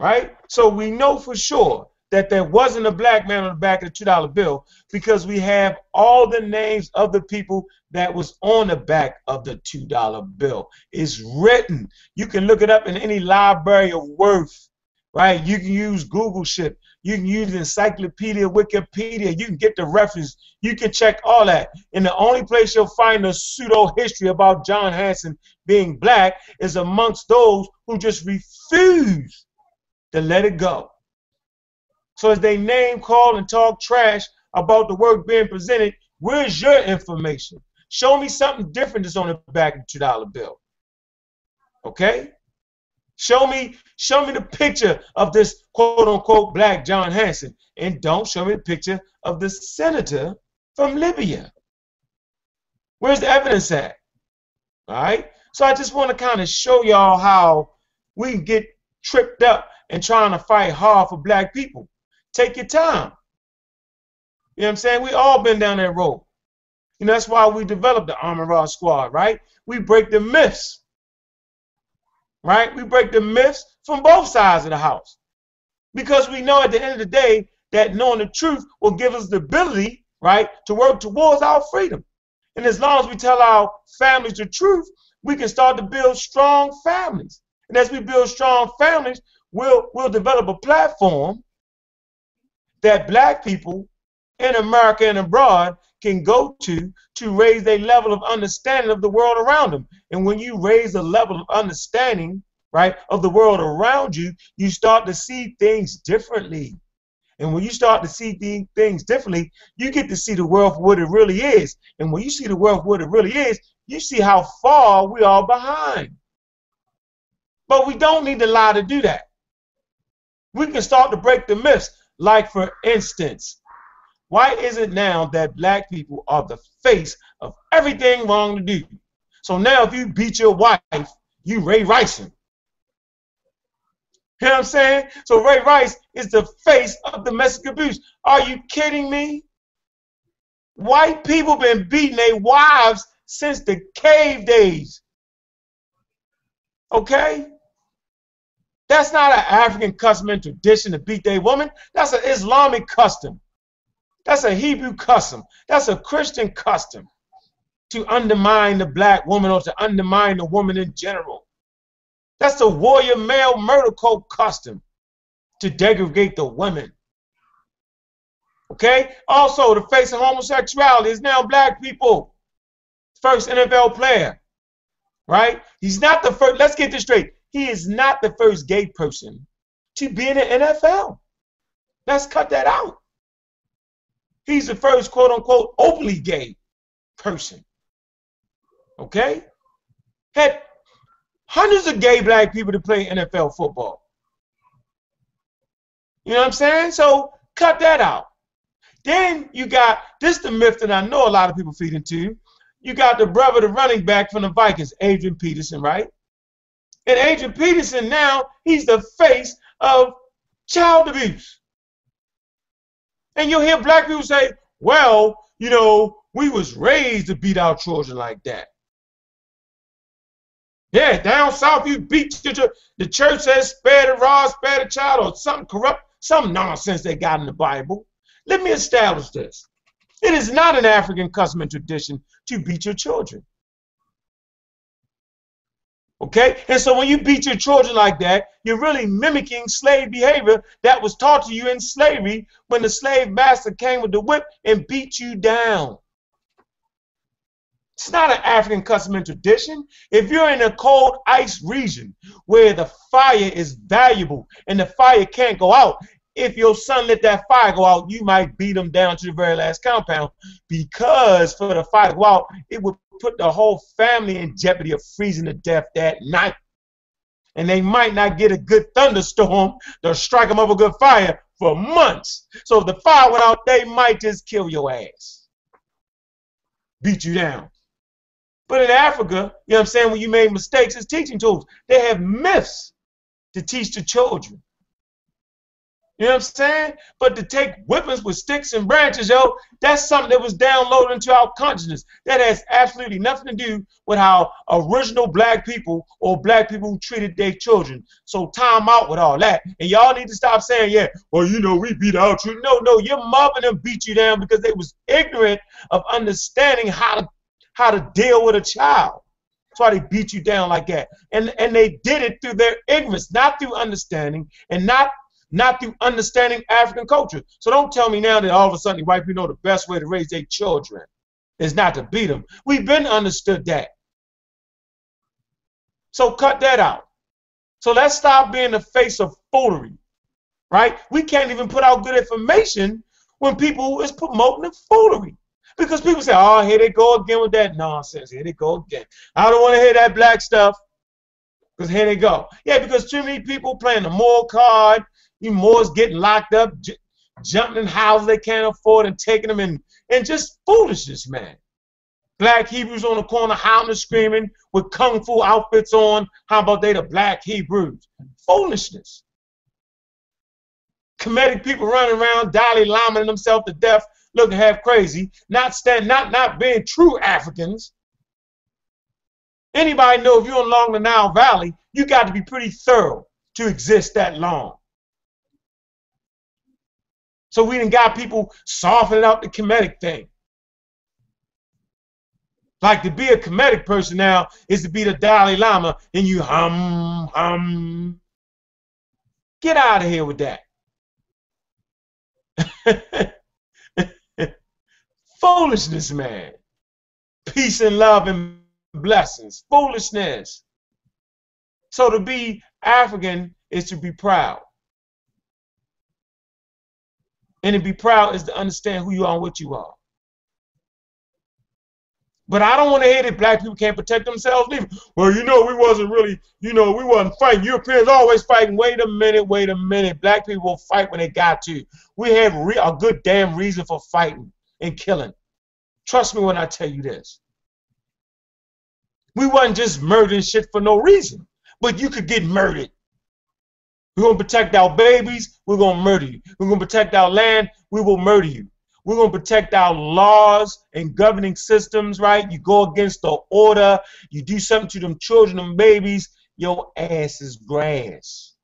right? So we know for sure that there wasn't a black man on the back of the $2 bill because we have all the names of the people that was on the back of the $2 bill. It's written. You can look it up in any library of worth, right? You can use Google shit. You can use Encyclopedia, Wikipedia. You can get the reference. You can check all that. And the only place you'll find a pseudo history about John Hanson being black is amongst those who just refuse to let it go. So as they name, call, and talk trash about the work being presented, where's your information? Show me something different that's on the back of the two dollar bill. Okay? Show me, show me the picture of this quote unquote black John Hanson, and don't show me the picture of the senator from Libya. Where's the evidence at? All right. So I just want to kind of show y'all how we get tripped up and trying to fight hard for black people. Take your time. You know what I'm saying? We all been down that road. Know, that's why we developed the Armor Squad, right? We break the myths. Right? We break the myths from both sides of the house. Because we know at the end of the day that knowing the truth will give us the ability, right, to work towards our freedom. And as long as we tell our families the truth, we can start to build strong families. And as we build strong families, we'll, we'll develop a platform that black people in America and abroad can go to to raise a level of understanding of the world around them. And when you raise a level of understanding, right, of the world around you, you start to see things differently. And when you start to see things differently, you get to see the world for what it really is. And when you see the world for what it really is, you see how far we are behind. But we don't need to lie to do that. We can start to break the myths. Like, for instance, why is it now that black people are the face of everything wrong to do? So now if you beat your wife, you Ray Rice him. You know what I'm saying? So Ray Rice is the face of domestic abuse. Are you kidding me? White people been beating their wives since the cave days. Okay? That's not an African custom and tradition to beat their woman. That's an Islamic custom. That's a Hebrew custom. That's a Christian custom to undermine the black woman or to undermine the woman in general. That's the warrior male murder code custom to degrade the women. Okay? Also, the face of homosexuality is now black people. First NFL player. Right? He's not the first, let's get this straight. He is not the first gay person to be in the NFL. Let's cut that out. He's the first quote unquote openly gay person. Okay? Had hundreds of gay black people to play NFL football. You know what I'm saying? So cut that out. Then you got this the myth that I know a lot of people feed into. You got the brother, the running back from the Vikings, Adrian Peterson, right? And Adrian Peterson now, he's the face of child abuse. And you'll hear black people say, well, you know, we was raised to beat our children like that. Yeah, down south you beat the, the church says spare the rod, spare the child, or something corrupt, some nonsense they got in the Bible. Let me establish this. It is not an African custom and tradition to beat your children. Okay? And so when you beat your children like that, you're really mimicking slave behavior that was taught to you in slavery when the slave master came with the whip and beat you down. It's not an African custom and tradition. If you're in a cold ice region where the fire is valuable and the fire can't go out, if your son let that fire go out, you might beat him down to the very last compound because for the fire to go out, it would put the whole family in jeopardy of freezing to death that night. And they might not get a good thunderstorm to strike them up a good fire for months. So if the fire went out, they might just kill your ass. Beat you down. But in Africa, you know what I'm saying, when you made mistakes, it's teaching tools. They have myths to teach the children. You know what I'm saying? But to take weapons with sticks and branches, yo, that's something that was downloaded into our consciousness. That has absolutely nothing to do with how original black people or black people treated their children. So time out with all that. And y'all need to stop saying, yeah, well, you know, we beat our children. No, no, your mother and them beat you down because they was ignorant of understanding how to how to deal with a child. That's why they beat you down like that. And and they did it through their ignorance, not through understanding and not not through understanding African culture. So don't tell me now that all of a sudden white people know the best way to raise their children is not to beat them. We've been understood that. So cut that out. So let's stop being the face of foolery, right? We can't even put out good information when people is promoting the foolery. Because people say, oh, here they go again with that nonsense. Here they go again. I don't want to hear that black stuff. Because here they go. Yeah, because too many people playing the moral card, you Moors getting locked up, jumping in houses they can't afford and taking them in, and just foolishness, man. Black Hebrews on the corner howling and screaming with kung fu outfits on. How about they the black Hebrews? Foolishness. Kemetic people running around, Dalai Lama themselves to death, looking half crazy, not stand, not not being true Africans. Anybody know if you're along the Nile Valley, you got to be pretty thorough to exist that long. So we didn't got people softening out the Kemetic thing. Like to be a Kemetic person now is to be the Dalai Lama and you hum, hum. Get out of here with that. Foolishness, man. Peace and love and blessings. Foolishness. So to be African is to be proud. And to be proud is to understand who you are and what you are. But I don't want to hear that black people can't protect themselves either. Well, you know, we wasn't really, you know, we wasn't fighting. Europeans always fighting. Wait a minute, wait a minute. Black people will fight when they got to. We have a good damn reason for fighting and killing. Trust me when I tell you this. We wasn't just murdering shit for no reason. But you could get murdered. We're to protect our babies, we're to murder you. We're to protect our land, we will murder you. We're to protect our laws and governing systems, right? You go against the order, you do something to them children and babies, your ass is grass.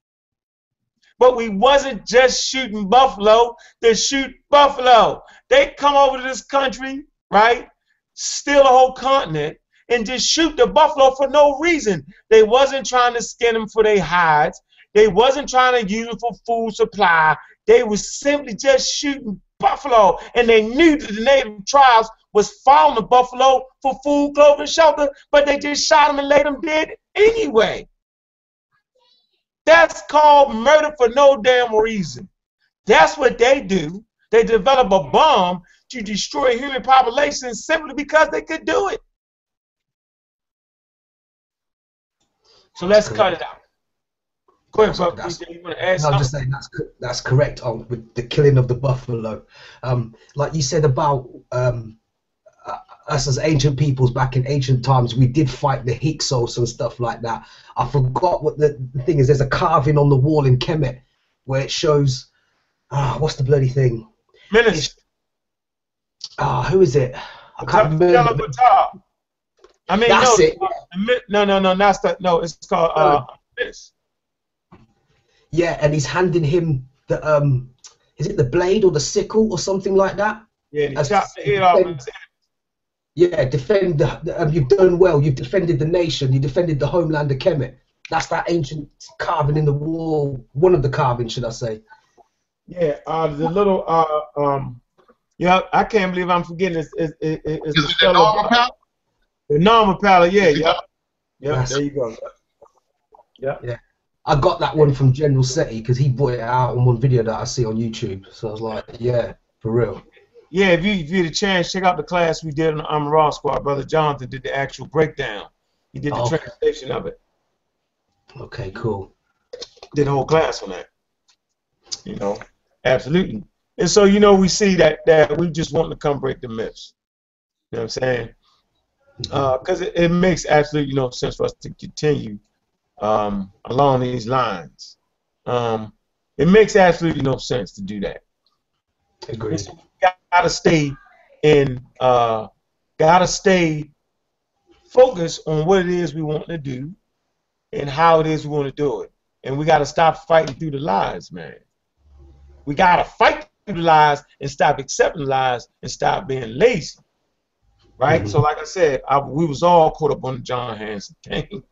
But we wasn't just shooting buffalo to shoot buffalo. They come over to this country, right? Steal a whole continent and just shoot the buffalo for no reason. They wasn't trying to skin them for their hides. They wasn't trying to use them for food supply. They was simply just shooting buffalo, and they knew that the native tribes was following the buffalo for food, clothing, shelter, but they just shot them and laid them dead anyway. That's called murder for no damn reason. That's what they do. They develop a bomb to destroy human populations simply because they could do it. So let's cut it out. Go ahead. That's- you want to add No, I'm just saying that's that's correct on with the killing of the buffalo. Um, like you said about um, uh, us as ancient peoples back in ancient times, we did fight the Hyksos and stuff like that. I forgot what the, the thing is. There's a carving on the wall in Kemet where it shows. Ah, what's the bloody thing? Minister. Ah, who is it? I can't remember. I mean, That's no, it. no, no, no, that's the, no. It's called uh, this. Yeah, and he's handing him the um, is it the blade or the sickle or something like that? Yeah, he That's- chopped the head off. his- Yeah, defend the- um, you've done well. You've defended the nation. You defended the homeland of Kemet. That's that ancient carving in the wall. One of the carvings, should I say? Yeah, uh, the little uh, um, yeah, I can't believe I'm forgetting. It's, it's, it's, it's Is the it the fellow- Narmer Palette? The Narmer Palette. Yeah, yeah, yeah. That's- There you go. Yeah, yeah. I got that one from General Seti because he brought it out on one video that I see on YouTube. So I was like, yeah, for real. Yeah, if you if you get a chance, check out the class we did on the Armor Raw Squad. Brother Jonathan did the actual breakdown. He did the Oh, okay. translation of it. Okay, cool. Did a whole class on that. You know, absolutely. And so you know we see that that we just want to come break the myths. You know what I'm saying? Because it, it makes absolutely no sense for us to continue um, along these lines. Um, it makes absolutely no sense to do that. Agreed. gotta stay in uh gotta stay focused on what it is we want to do and how it is we want to do it. And we gotta stop fighting through the lies, man. We gotta fight through the lies and stop accepting lies and stop being lazy. Right? Mhm. So like I said, I, we was all caught up on the John Hanson thing.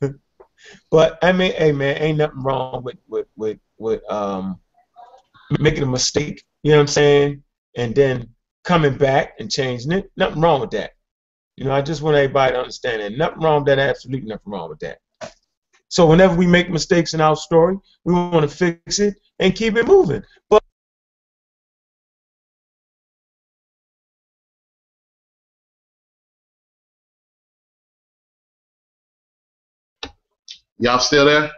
but I mean, hey man, ain't nothing wrong with with with, with um making a mistake, you know what I'm saying? And then coming back and changing it. Nothing wrong with that. You know, I just want everybody to understand that. Nothing wrong with that, absolutely nothing wrong with that. So whenever we make mistakes in our story, we want to fix it and keep it moving. But Y'all still there?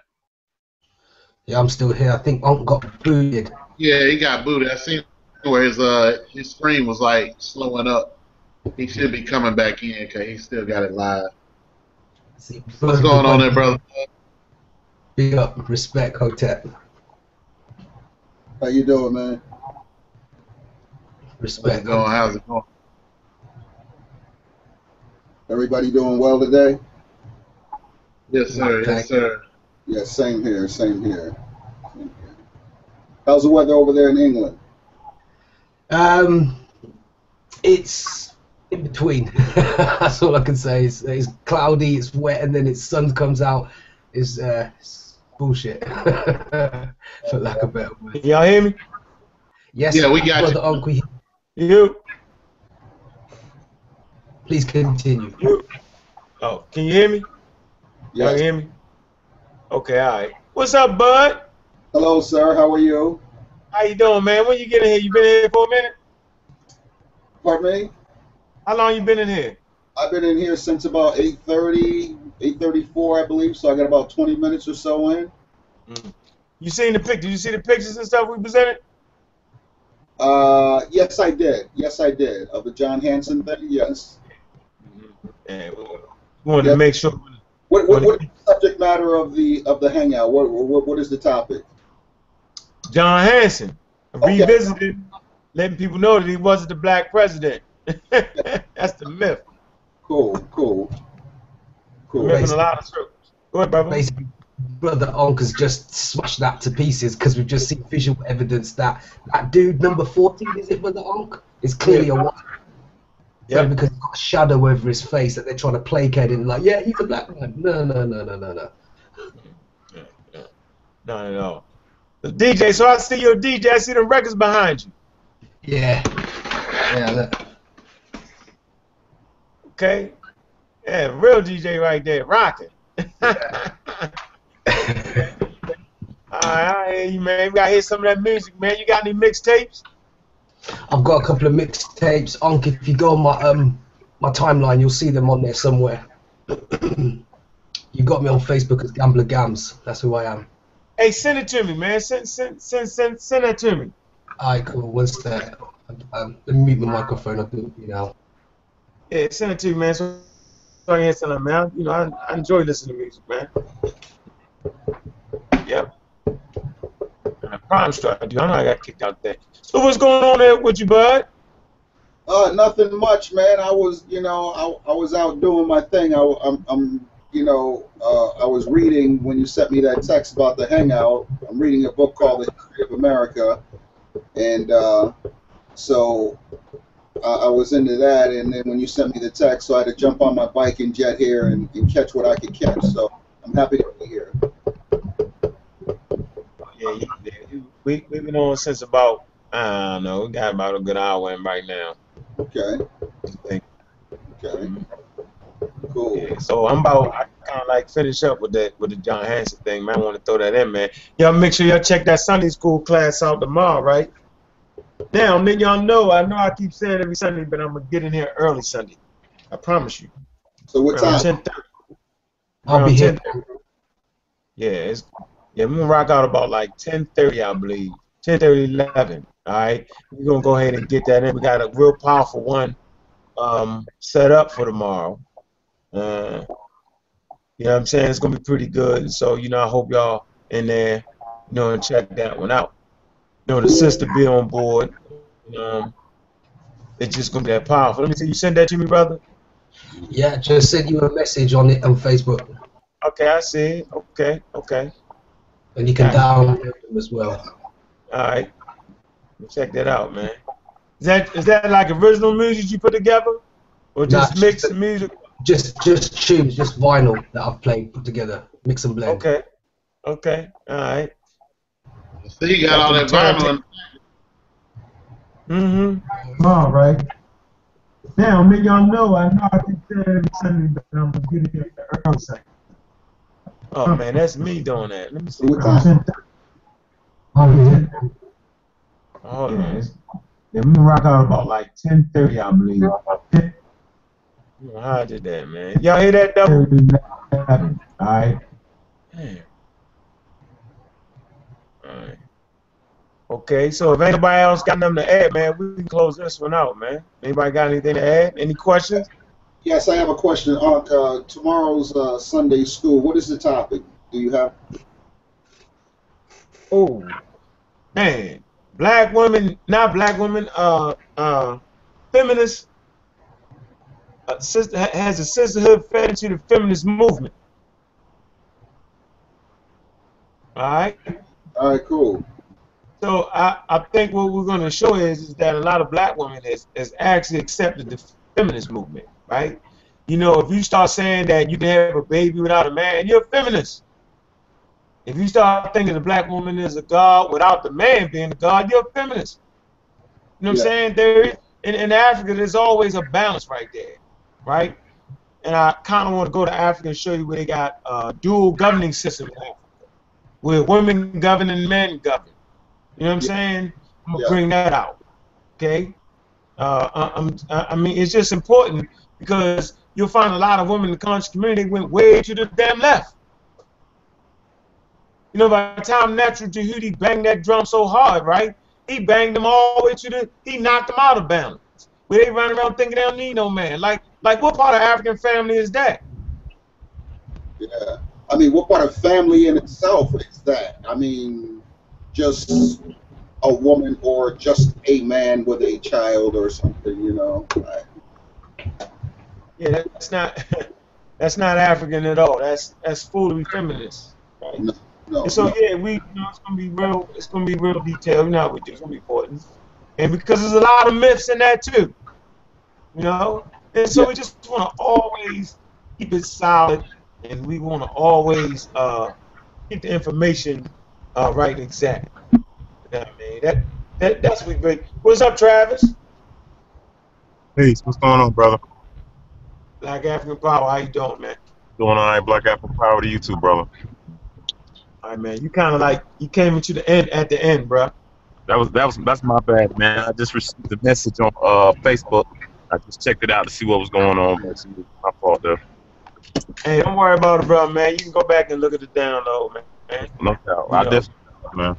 Yeah, I'm still here. I think Unc got booted. Yeah, he got booted. I seen where his uh his screen was like slowing up. He should be coming back in because he still got it live. See, What's going on there, brother? Big up, respect, Hotep. How you doing, man? What's Respect. going? How's it going? Everybody doing well today? Yes, sir. Yes, sir. Yeah, same here, same here. Same here. How's the weather over there in England? Um, it's in between. That's all I can say. It's, it's cloudy, it's wet, and then its sun comes out. It's, uh, it's bullshit, for lack of a better word. Y'all hear me? Yes, Yeah, we got brother, you. Uncle, You? please continue. You? Oh, can you hear me? Y'all hear me? Okay, all right. What's up, bud? Hello, sir. How are you? How you doing, man? When you get in here? You been in here for a minute? Pardon me? How long you been in here? I've been in here since about 8.30, 8.34, I believe, so I got about 20 minutes or so in. You seen the pic? Did you see the pictures and stuff we presented? Uh, yes, I did. Yes, I did. Of the John Hanson thing, yes. Yeah, we wanted to make sure. What, what, what is the subject matter of the of the hangout? What, what, what is the topic? John Hanson Okay. revisited, letting people know that he wasn't the black president. That's the myth. Cool, cool. Cool. Myth in a lot of circles. Go ahead, brother. Basically, brother Uncle's just smashed that to pieces because we've just seen visual evidence that that dude number 14, is it, brother Unc? Is clearly a white. Yeah. Because he's got a shadow over his face that they're trying to placate him like, yeah, he's a black man. No, no, no, no, no, no. Not at all. The DJ, so I see you're a DJ. I see the records behind you. Yeah. Yeah, look. Okay? Yeah, real DJ right there, rocking. All right, I hear you, man. We gotta hear some of that music, man. You got any mixtapes? I've got a couple of mixtapes. Unc, if you go on my um my timeline, you'll see them on there somewhere. you got me on Facebook as Gambler Gams. That's who I am. Hey, send it to me, man. Send, send, send, send, send that to me. Alright, cool. One sec. Um, let me mute my microphone. I'll do it you now. Yeah, send it to me, man. So, I hear something, man. You know, I, I enjoy listening to music, man. Yep. And a crime struck, dude. I know I got kicked out there. So what's going on there with you, bud? Uh, nothing much, man. I was, you know, I, I was out doing my thing. I, am I'm, you know, uh, I was reading when you sent me that text about the hangout. I'm reading a book called The History of America, and uh, so I, I was into that. And then when you sent me the text, so I had to jump on my bike and jet here and, and catch what I could catch. So I'm happy to be here. Yeah, yeah. We we've been on since about I don't know. We got about a good hour in right now. Okay. Okay. Cool. Yeah, so I'm about I kind of like finish up with that with the John Hanson thing, man. I want to throw that in, man. Y'all make sure y'all check that Sunday school class out tomorrow, right? Now, then y'all know I know I keep saying every Sunday, but I'm gonna get in here early Sunday. I promise you. So what Around time? 10:30. I'll be Around here. 10:30. Yeah, it's yeah, we're gonna rock out about like 10:30, I believe. 10:30, 11. All right, we're gonna go ahead and get that in. We got a real powerful one um, set up for tomorrow. Uh, you know what I'm saying? It's gonna be pretty good. So you know, I hope y'all in there, you know, and check that one out. Know, the sister be on board. Um, it's just gonna be that powerful. Let me see. You send that to me, brother. Yeah, just send you a message on it on Facebook, Okay, I see. Okay, okay. and you can download them as well. All right. Check that out, man. Is that is that like original music you put together, or just Nah, mix just- music? Just just tunes, just vinyl that I've played, put together, mix and blend. Okay, okay, all right. So you got all that vinyl. Mm-hmm. All right. Now, make y'all know I know I keep saying every Sunday, but I'm gonna get it here the early Sunday. Oh man, that's me doing that. Let me see. What time? Hold on. Yeah, we rock out about like 10:30, I believe. How I did that, man? Y'all hear that double? All right. Damn. Right. Okay, so if anybody else got nothing to add, man, we can close this one out, man. Anybody got anything to add? Any questions? Yes, I have a question. On uh, tomorrow's uh, Sunday school, what is the topic? Do you have? Oh, man, black women, not black women, uh, uh, feminists. Uh, sister has a sisterhood fed into the feminist movement. All right. All right, cool. So I, I think what we're going to show is, is that a lot of black women has, has actually accepted the feminist movement, right? You know, if you start saying that you can have a baby without a man, you're a feminist. If you start thinking the black woman is a god without the man being a god, you're a feminist. You know what Yeah. I'm saying? There is, in, in Africa, there's always a balance right there, right? And I kind of want to go to Africa and show you where they got uh, dual governing system in Africa, where women govern and men govern. You know what I'm saying? I'm gonna Yeah. bring that out. Okay. Uh, I, I'm, I I mean, it's just important because you'll find a lot of women in the conscious community went way to the damn left. You know, by the time Natural Tahuti banged that drum so hard, right? He banged them all the way to the, he knocked them out of balance. Where they run around thinking they don't need no man. Like, like what part of African family is that? Yeah. I mean, what part of family in itself is that? I mean, just a woman or just a man with a child or something, you know? I, Yeah, that's not, that's not African at all. That's, that's foolery feminist. Right? no. And so yeah, we you know it's gonna be real. It's gonna be real detailed. You know. It's gonna be important, and because there's a lot of myths in that too. You know, and so we just want to always keep it solid, and we want to always uh, keep the information uh, right and exact. You know I mean? That, that that's what we bring. What's up, Travis? Peace. What's going on, brother? Black African Power. How you doing, man? Doing all right. Black African Power to you too, brother. All right, man. You kind of like you came into the end at the end, bro. That was that was that's my bad, man. I just received the message on uh Facebook. I just checked it out to see what was going on. My fault there. Hey, don't worry about it, bro, man. You can go back and look at the download, man. No doubt. I Yeah. definitely, man.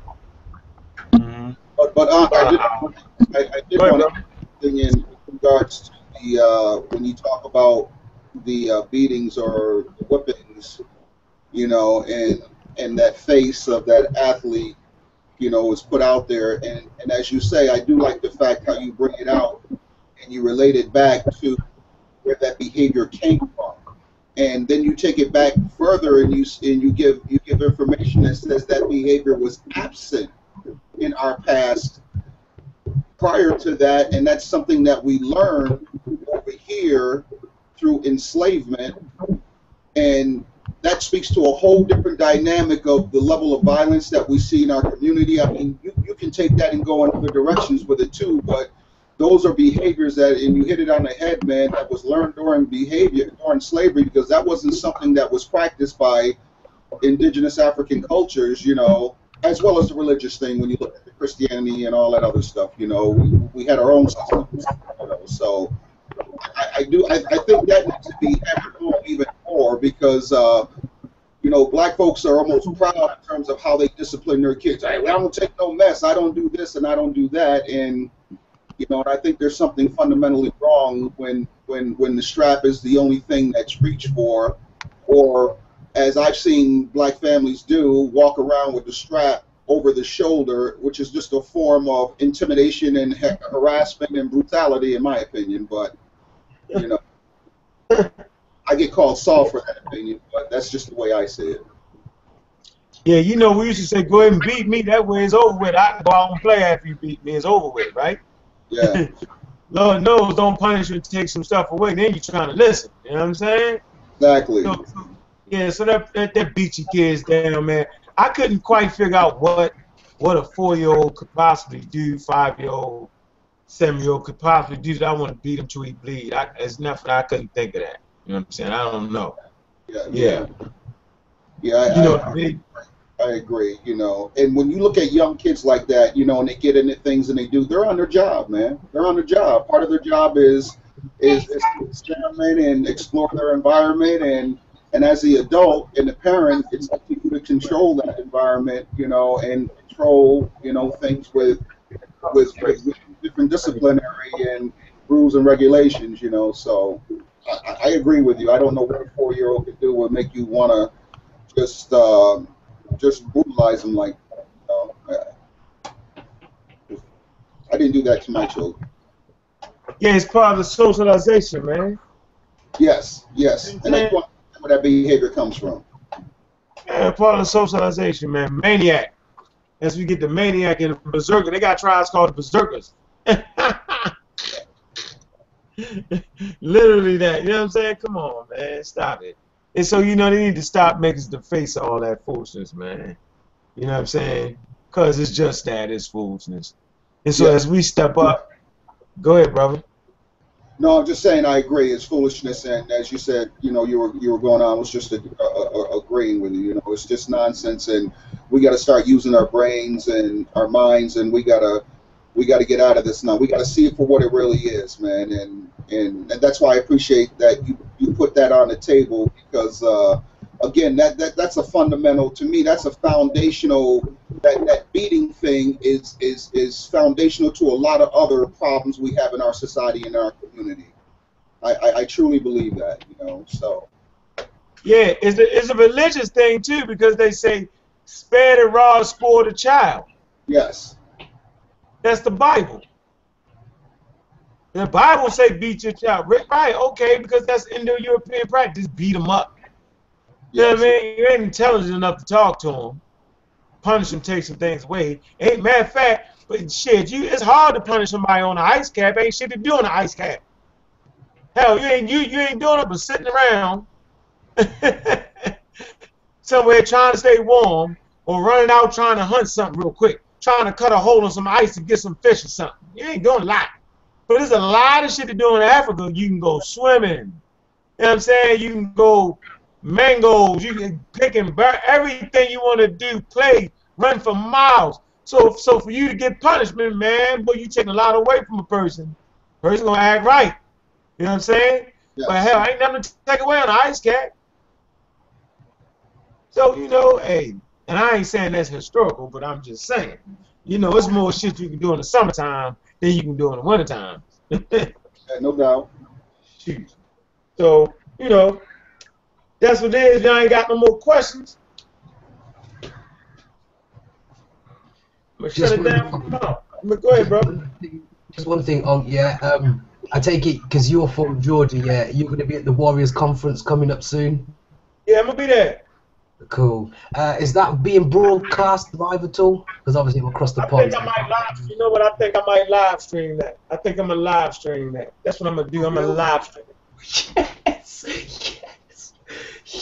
Mm-hmm. But, but uh, I did, I, I did Go ahead, want to thing in regards to the uh, when you talk about the uh, beatings or the whippings, you know, and and that face of that athlete, you know, was put out there, and and as you say, I do like the fact how you bring it out and you relate it back to where that behavior came from. And then you take it back further, and you and you give you give information that says that behavior was absent in our past prior to that, and that's something that we learned over here through enslavement, and that speaks to a whole different dynamic of the level of violence that we see in our community. I mean, you, you can take that and go in other directions with it too, but those are behaviors that, and you hit it on the head, man, that was learned during behavior, during slavery, because that wasn't something that was practiced by indigenous African cultures, you know, as well as the religious thing when you look at the Christianity and all that other stuff, you know, we, we had our own systems, you know, so I, I do, I, I think that needs to be hammered home even more because, uh, you know, black folks are almost proud in terms of how they discipline their kids. I don't take no mess. I don't do this and I don't do that. And, you know, and I think there's something fundamentally wrong when, when, when the strap is the only thing that's reached for, or as I've seen black families do, walk around with the strap over the shoulder, which is just a form of intimidation and ha- harassment and brutality, in my opinion. But you know, I get called soft for that opinion, but that's just the way I see it. Yeah, you know, we used to say, go ahead and beat me. That way it's over with. I go out and play after you beat me. It's over with, right? Yeah, Lord knows, don't punish you and take some stuff away. Then you're trying to listen. You know what I'm saying? exactly. So, yeah, so that, that that beat your kids down, man. I couldn't quite figure out what what a four year old could possibly do, five year old, seven year old could possibly do. That I want to beat him till he bleed. I, it's nothing. I couldn't think of that. You know what I'm saying? I don't know. Yeah, Yeah, yeah. I, you know I- what I mean? I agree, you know. And when you look at young kids like that, you know, and they get into things and they do, they're on their job, man. They're on their job. Part of their job is is, is to experiment and explore their environment and And as the adult and the parent, it's up to you to control that environment, you know, and control, you know, things with with, with, with different disciplinary and rules and regulations, you know. So I, I agree with you. I don't know what a four year old could do would make you want to just uh, just brutalize them like. You know, I, didn't do that to my children. Yeah, it's part of the socialization, man. Yes, yes, and that's where that behavior comes from. Yeah, part of the socialization, man. Maniac. As we get the maniac and the berserker, they got tribes called the berserkers. Literally that. You know what I'm saying? Come on, man. Stop it. And so, you know, they need to stop making the face of all that foolishness, man. You know what I'm saying? Because it's just that. It's foolishness. And so Yeah. as we step up, go ahead, brother. No, I'm just saying I agree. It's foolishness, and as you said, you know, you were you were going on. I was just uh uh agreeing with you. You know, it's just nonsense, and we got to start using our brains and our minds, and we gotta we got to get out of this now. We got to see it for what it really is, man, and and, and that's why I appreciate that you you put that on the table because uh, again, that, that that's a fundamental to me. That's a foundational. That that beating thing is is is foundational to a lot of other problems we have in our society and our community. I, I, I truly believe that, you know. So Yeah, it's a, it's a religious thing too because they say spare the rod, spoil the child. yes, That's the Bible. The Bible say beat your child. Right, right, okay, because that's Indo-European practice. Beat them up. You know what I mean? You ain't intelligent enough to talk to them. Punish them, take some things away. Ain't matter of fact, but shit, you it's hard to punish somebody on an ice cap. Ain't shit to do on an ice cap. Hell, you ain't you you ain't doing it but sitting around somewhere trying to stay warm or running out trying to hunt something real quick, trying to cut a hole in some ice to get some fish or something. You ain't doing a lot. But there's a lot of shit to do in Africa. You can go swimming. You know what I'm saying? You can go mangoes. You can pick and burn everything you want to do. Play, run for miles. So, so for you to get punishment, man, boy, you taking a lot away from a person. Person gonna act right. You know what I'm saying? yes. But hell, I ain't nothing to take away on the ice cap. So you know, hey, and I ain't saying that's historical, but I'm just saying, you know, it's more shit you can do in the summertime than you can do in the wintertime. Yeah, no doubt. Shoot. So, you know, that's what it is. Y'all ain't got no more questions. I'm gonna Just shut it down. one- No. I'm gonna go ahead, bro. Just one thing on yeah. Um, I take it because you're from Georgia. Yeah, you're going to be at the Warriors conference coming up soon. Yeah, I'm gonna be there. Cool. Uh, is that being broadcast live at all? Because obviously we're across the I pond. think I might live. You know what? I think I might live stream that. I think I'm gonna live stream that. That's what I'm gonna do. I'm gonna live stream. it. Yes, yes,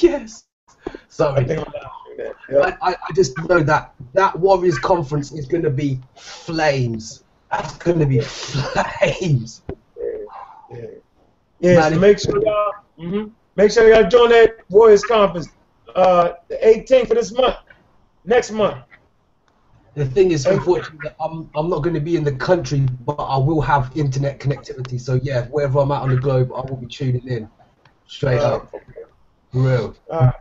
yes. I Sorry, think I'm gonna live that. Yep. I, I, I just know that that Warriors conference is going to be flames. That's going to be flames. Yeah. Yeah, Man, so make sure y'all hmm make sure y'all join that Warriors conference uh the 18th of this month. Next month. The thing is, unfortunately, I'm I'm not going to be in the country, but I will have internet connectivity. So yeah, wherever I'm at on the globe, I will be tuning in. Straight Uh, up, real. uh,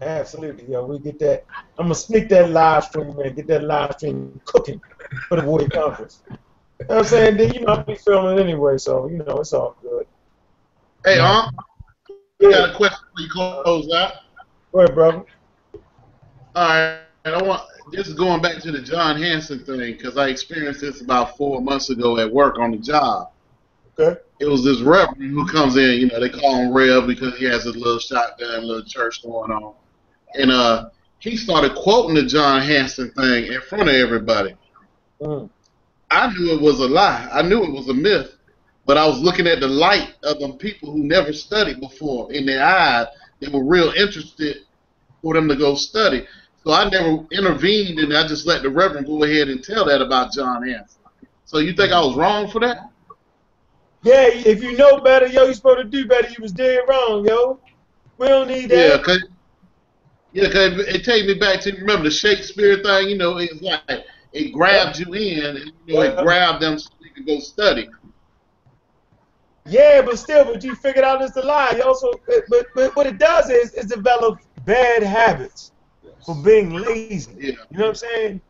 absolutely, yo. We get that. I'm gonna sneak that live stream, man. Get that live stream cooking for the Warrior conference. You know what I'm saying? Then you know I'll be filming anyway, so you know it's all good. Hey, Unc, I got a question before you close out. Go ahead, brother. All right, I want this is going back to the John Hanson thing because I experienced this about four months ago at work on the job. Okay. It was this reverend who comes in, you know, they call him Rev because he has his little shotgun, little church going on, and uh, he started quoting the John Hanson thing in front of everybody. Mm. I knew it was a lie. I knew it was a myth, but I was looking at the light of them people who never studied before in their eyes. They were real interested for them to go study. So I never intervened, and I just let the Reverend go ahead and tell that about John Hanson. So you think I was wrong for that? Yeah, if you know better, yo, you supposed to do better. You was dead wrong, yo. We don't need that. Yeah, cause yeah, 'cause it, it takes me back to remember the Shakespeare thing. You know, it's like it grabbed you in, and you know, it uh, grabbed them so you could go study. Yeah, but still, but you figured out it's a lie. You also, but, but what it does is it develops bad habits for being lazy. Yeah. You know what I'm saying?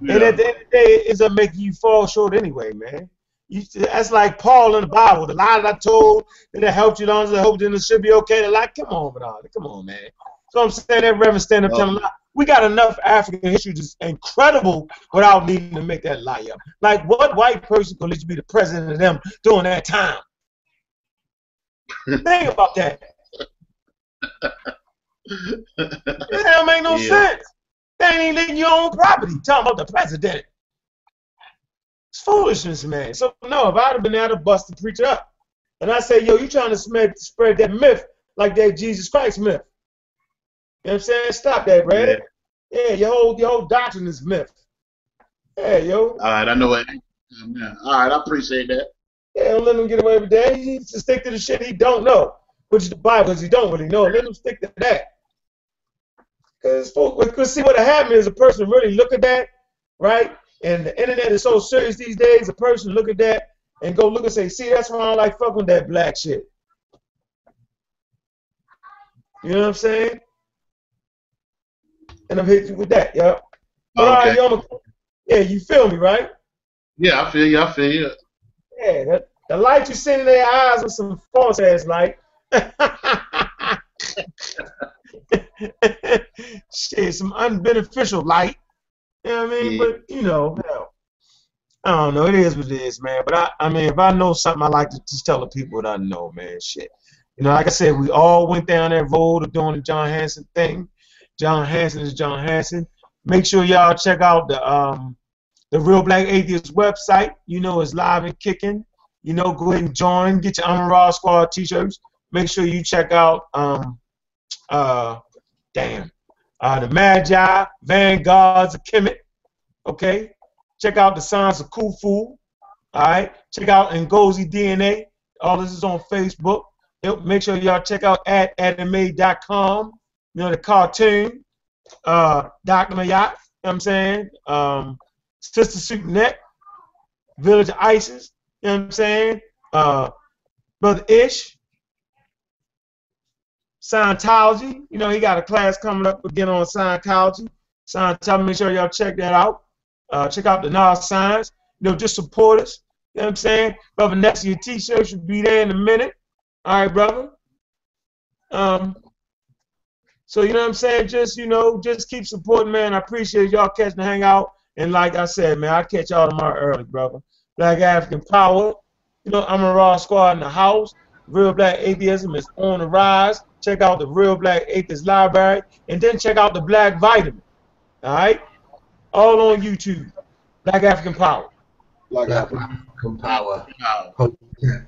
Yeah. And at the end of the day, it's gonna make you fall short anyway, man. You, that's like Paul in the Bible. The lie that I told that it helped you long as I hoped and it should be okay. The lie, come on, man. Come on, man. So I'm saying that Reverend stand up oh. telling a lie. We got enough African history that's incredible without needing to make that lie up. Like what white person could let you be the president of them during that time? Think about that. That don't make no Yeah. sense. They ain't even letting you own property. Talking about the president. It's foolishness, man. So no, if I'd have been there to bust the preacher up, and I say, yo, you trying to spread, spread that myth like that Jesus Christ myth. You know what I'm saying? Stop that, Brad. Yeah, your whole your whole doctrine is myth. Yeah, yo. All right, I know what. Yeah. All right, I appreciate that. Yeah, don't let him get away with that. He needs to stick to the shit he don't know, which is the Bible, because he don't really know. Let him stick to that. Because because see what happened is a person really look at that, right? And the internet is so serious these days. A person look at that and go look and say, see, that's why I don't like fucking that black shit. You know what I'm saying? And I'm hitting you with that, yeah. Right, Okay. a- yeah, you feel me, right? Yeah, I feel you. I feel you. Yeah, the, the light you see in their eyes was some false ass light. Shit, some unbeneficial light. You know what I mean? Yeah. But you know, hell, I don't know. It is what it is, man. But I, I mean, if I know something, I like to just tell the people what I know, man. Shit. You know, like I said, we all went down that road of doing the John Hanson thing. John Hanson is John Hanson. Make sure y'all check out the um the Real Black Atheist website. You know it's live and kicking. You know, go ahead and join. Get your Amara Squad t-shirts. Make sure you check out um uh damn uh the Magi, Vanguards of Kemet. Okay. Check out the Signs of Khufu. All right. Check out Ngozi DNA. All this is on Facebook. Make sure y'all check out at anime.com. You know the cartoon. Uh, Dr. Mayat. You know what I'm saying? Um, Sister Neck, Village Isis, you know what I'm saying? Uh, Brother Ish, Scientology, you know, he got a class coming up again on Scientology. Scientology, make sure y'all check that out. Uh, check out the Nas Science, you know, just support us, you know what I'm saying? Brother Next, your t-shirt should be there in a minute. All right, brother. Um, so you know what I'm saying? Just you know, just keep supporting, man. I appreciate y'all catching the hangout. And like I said, man, I catch y'all tomorrow early, brother. Black African Power. You know, I'm a raw squad in the house. Real Black Atheism is on the rise. Check out the Real Black Atheist Library, and then check out the Black Vitamin. All right, all on YouTube. Black African Power. Like Black African power. Wow. Yeah.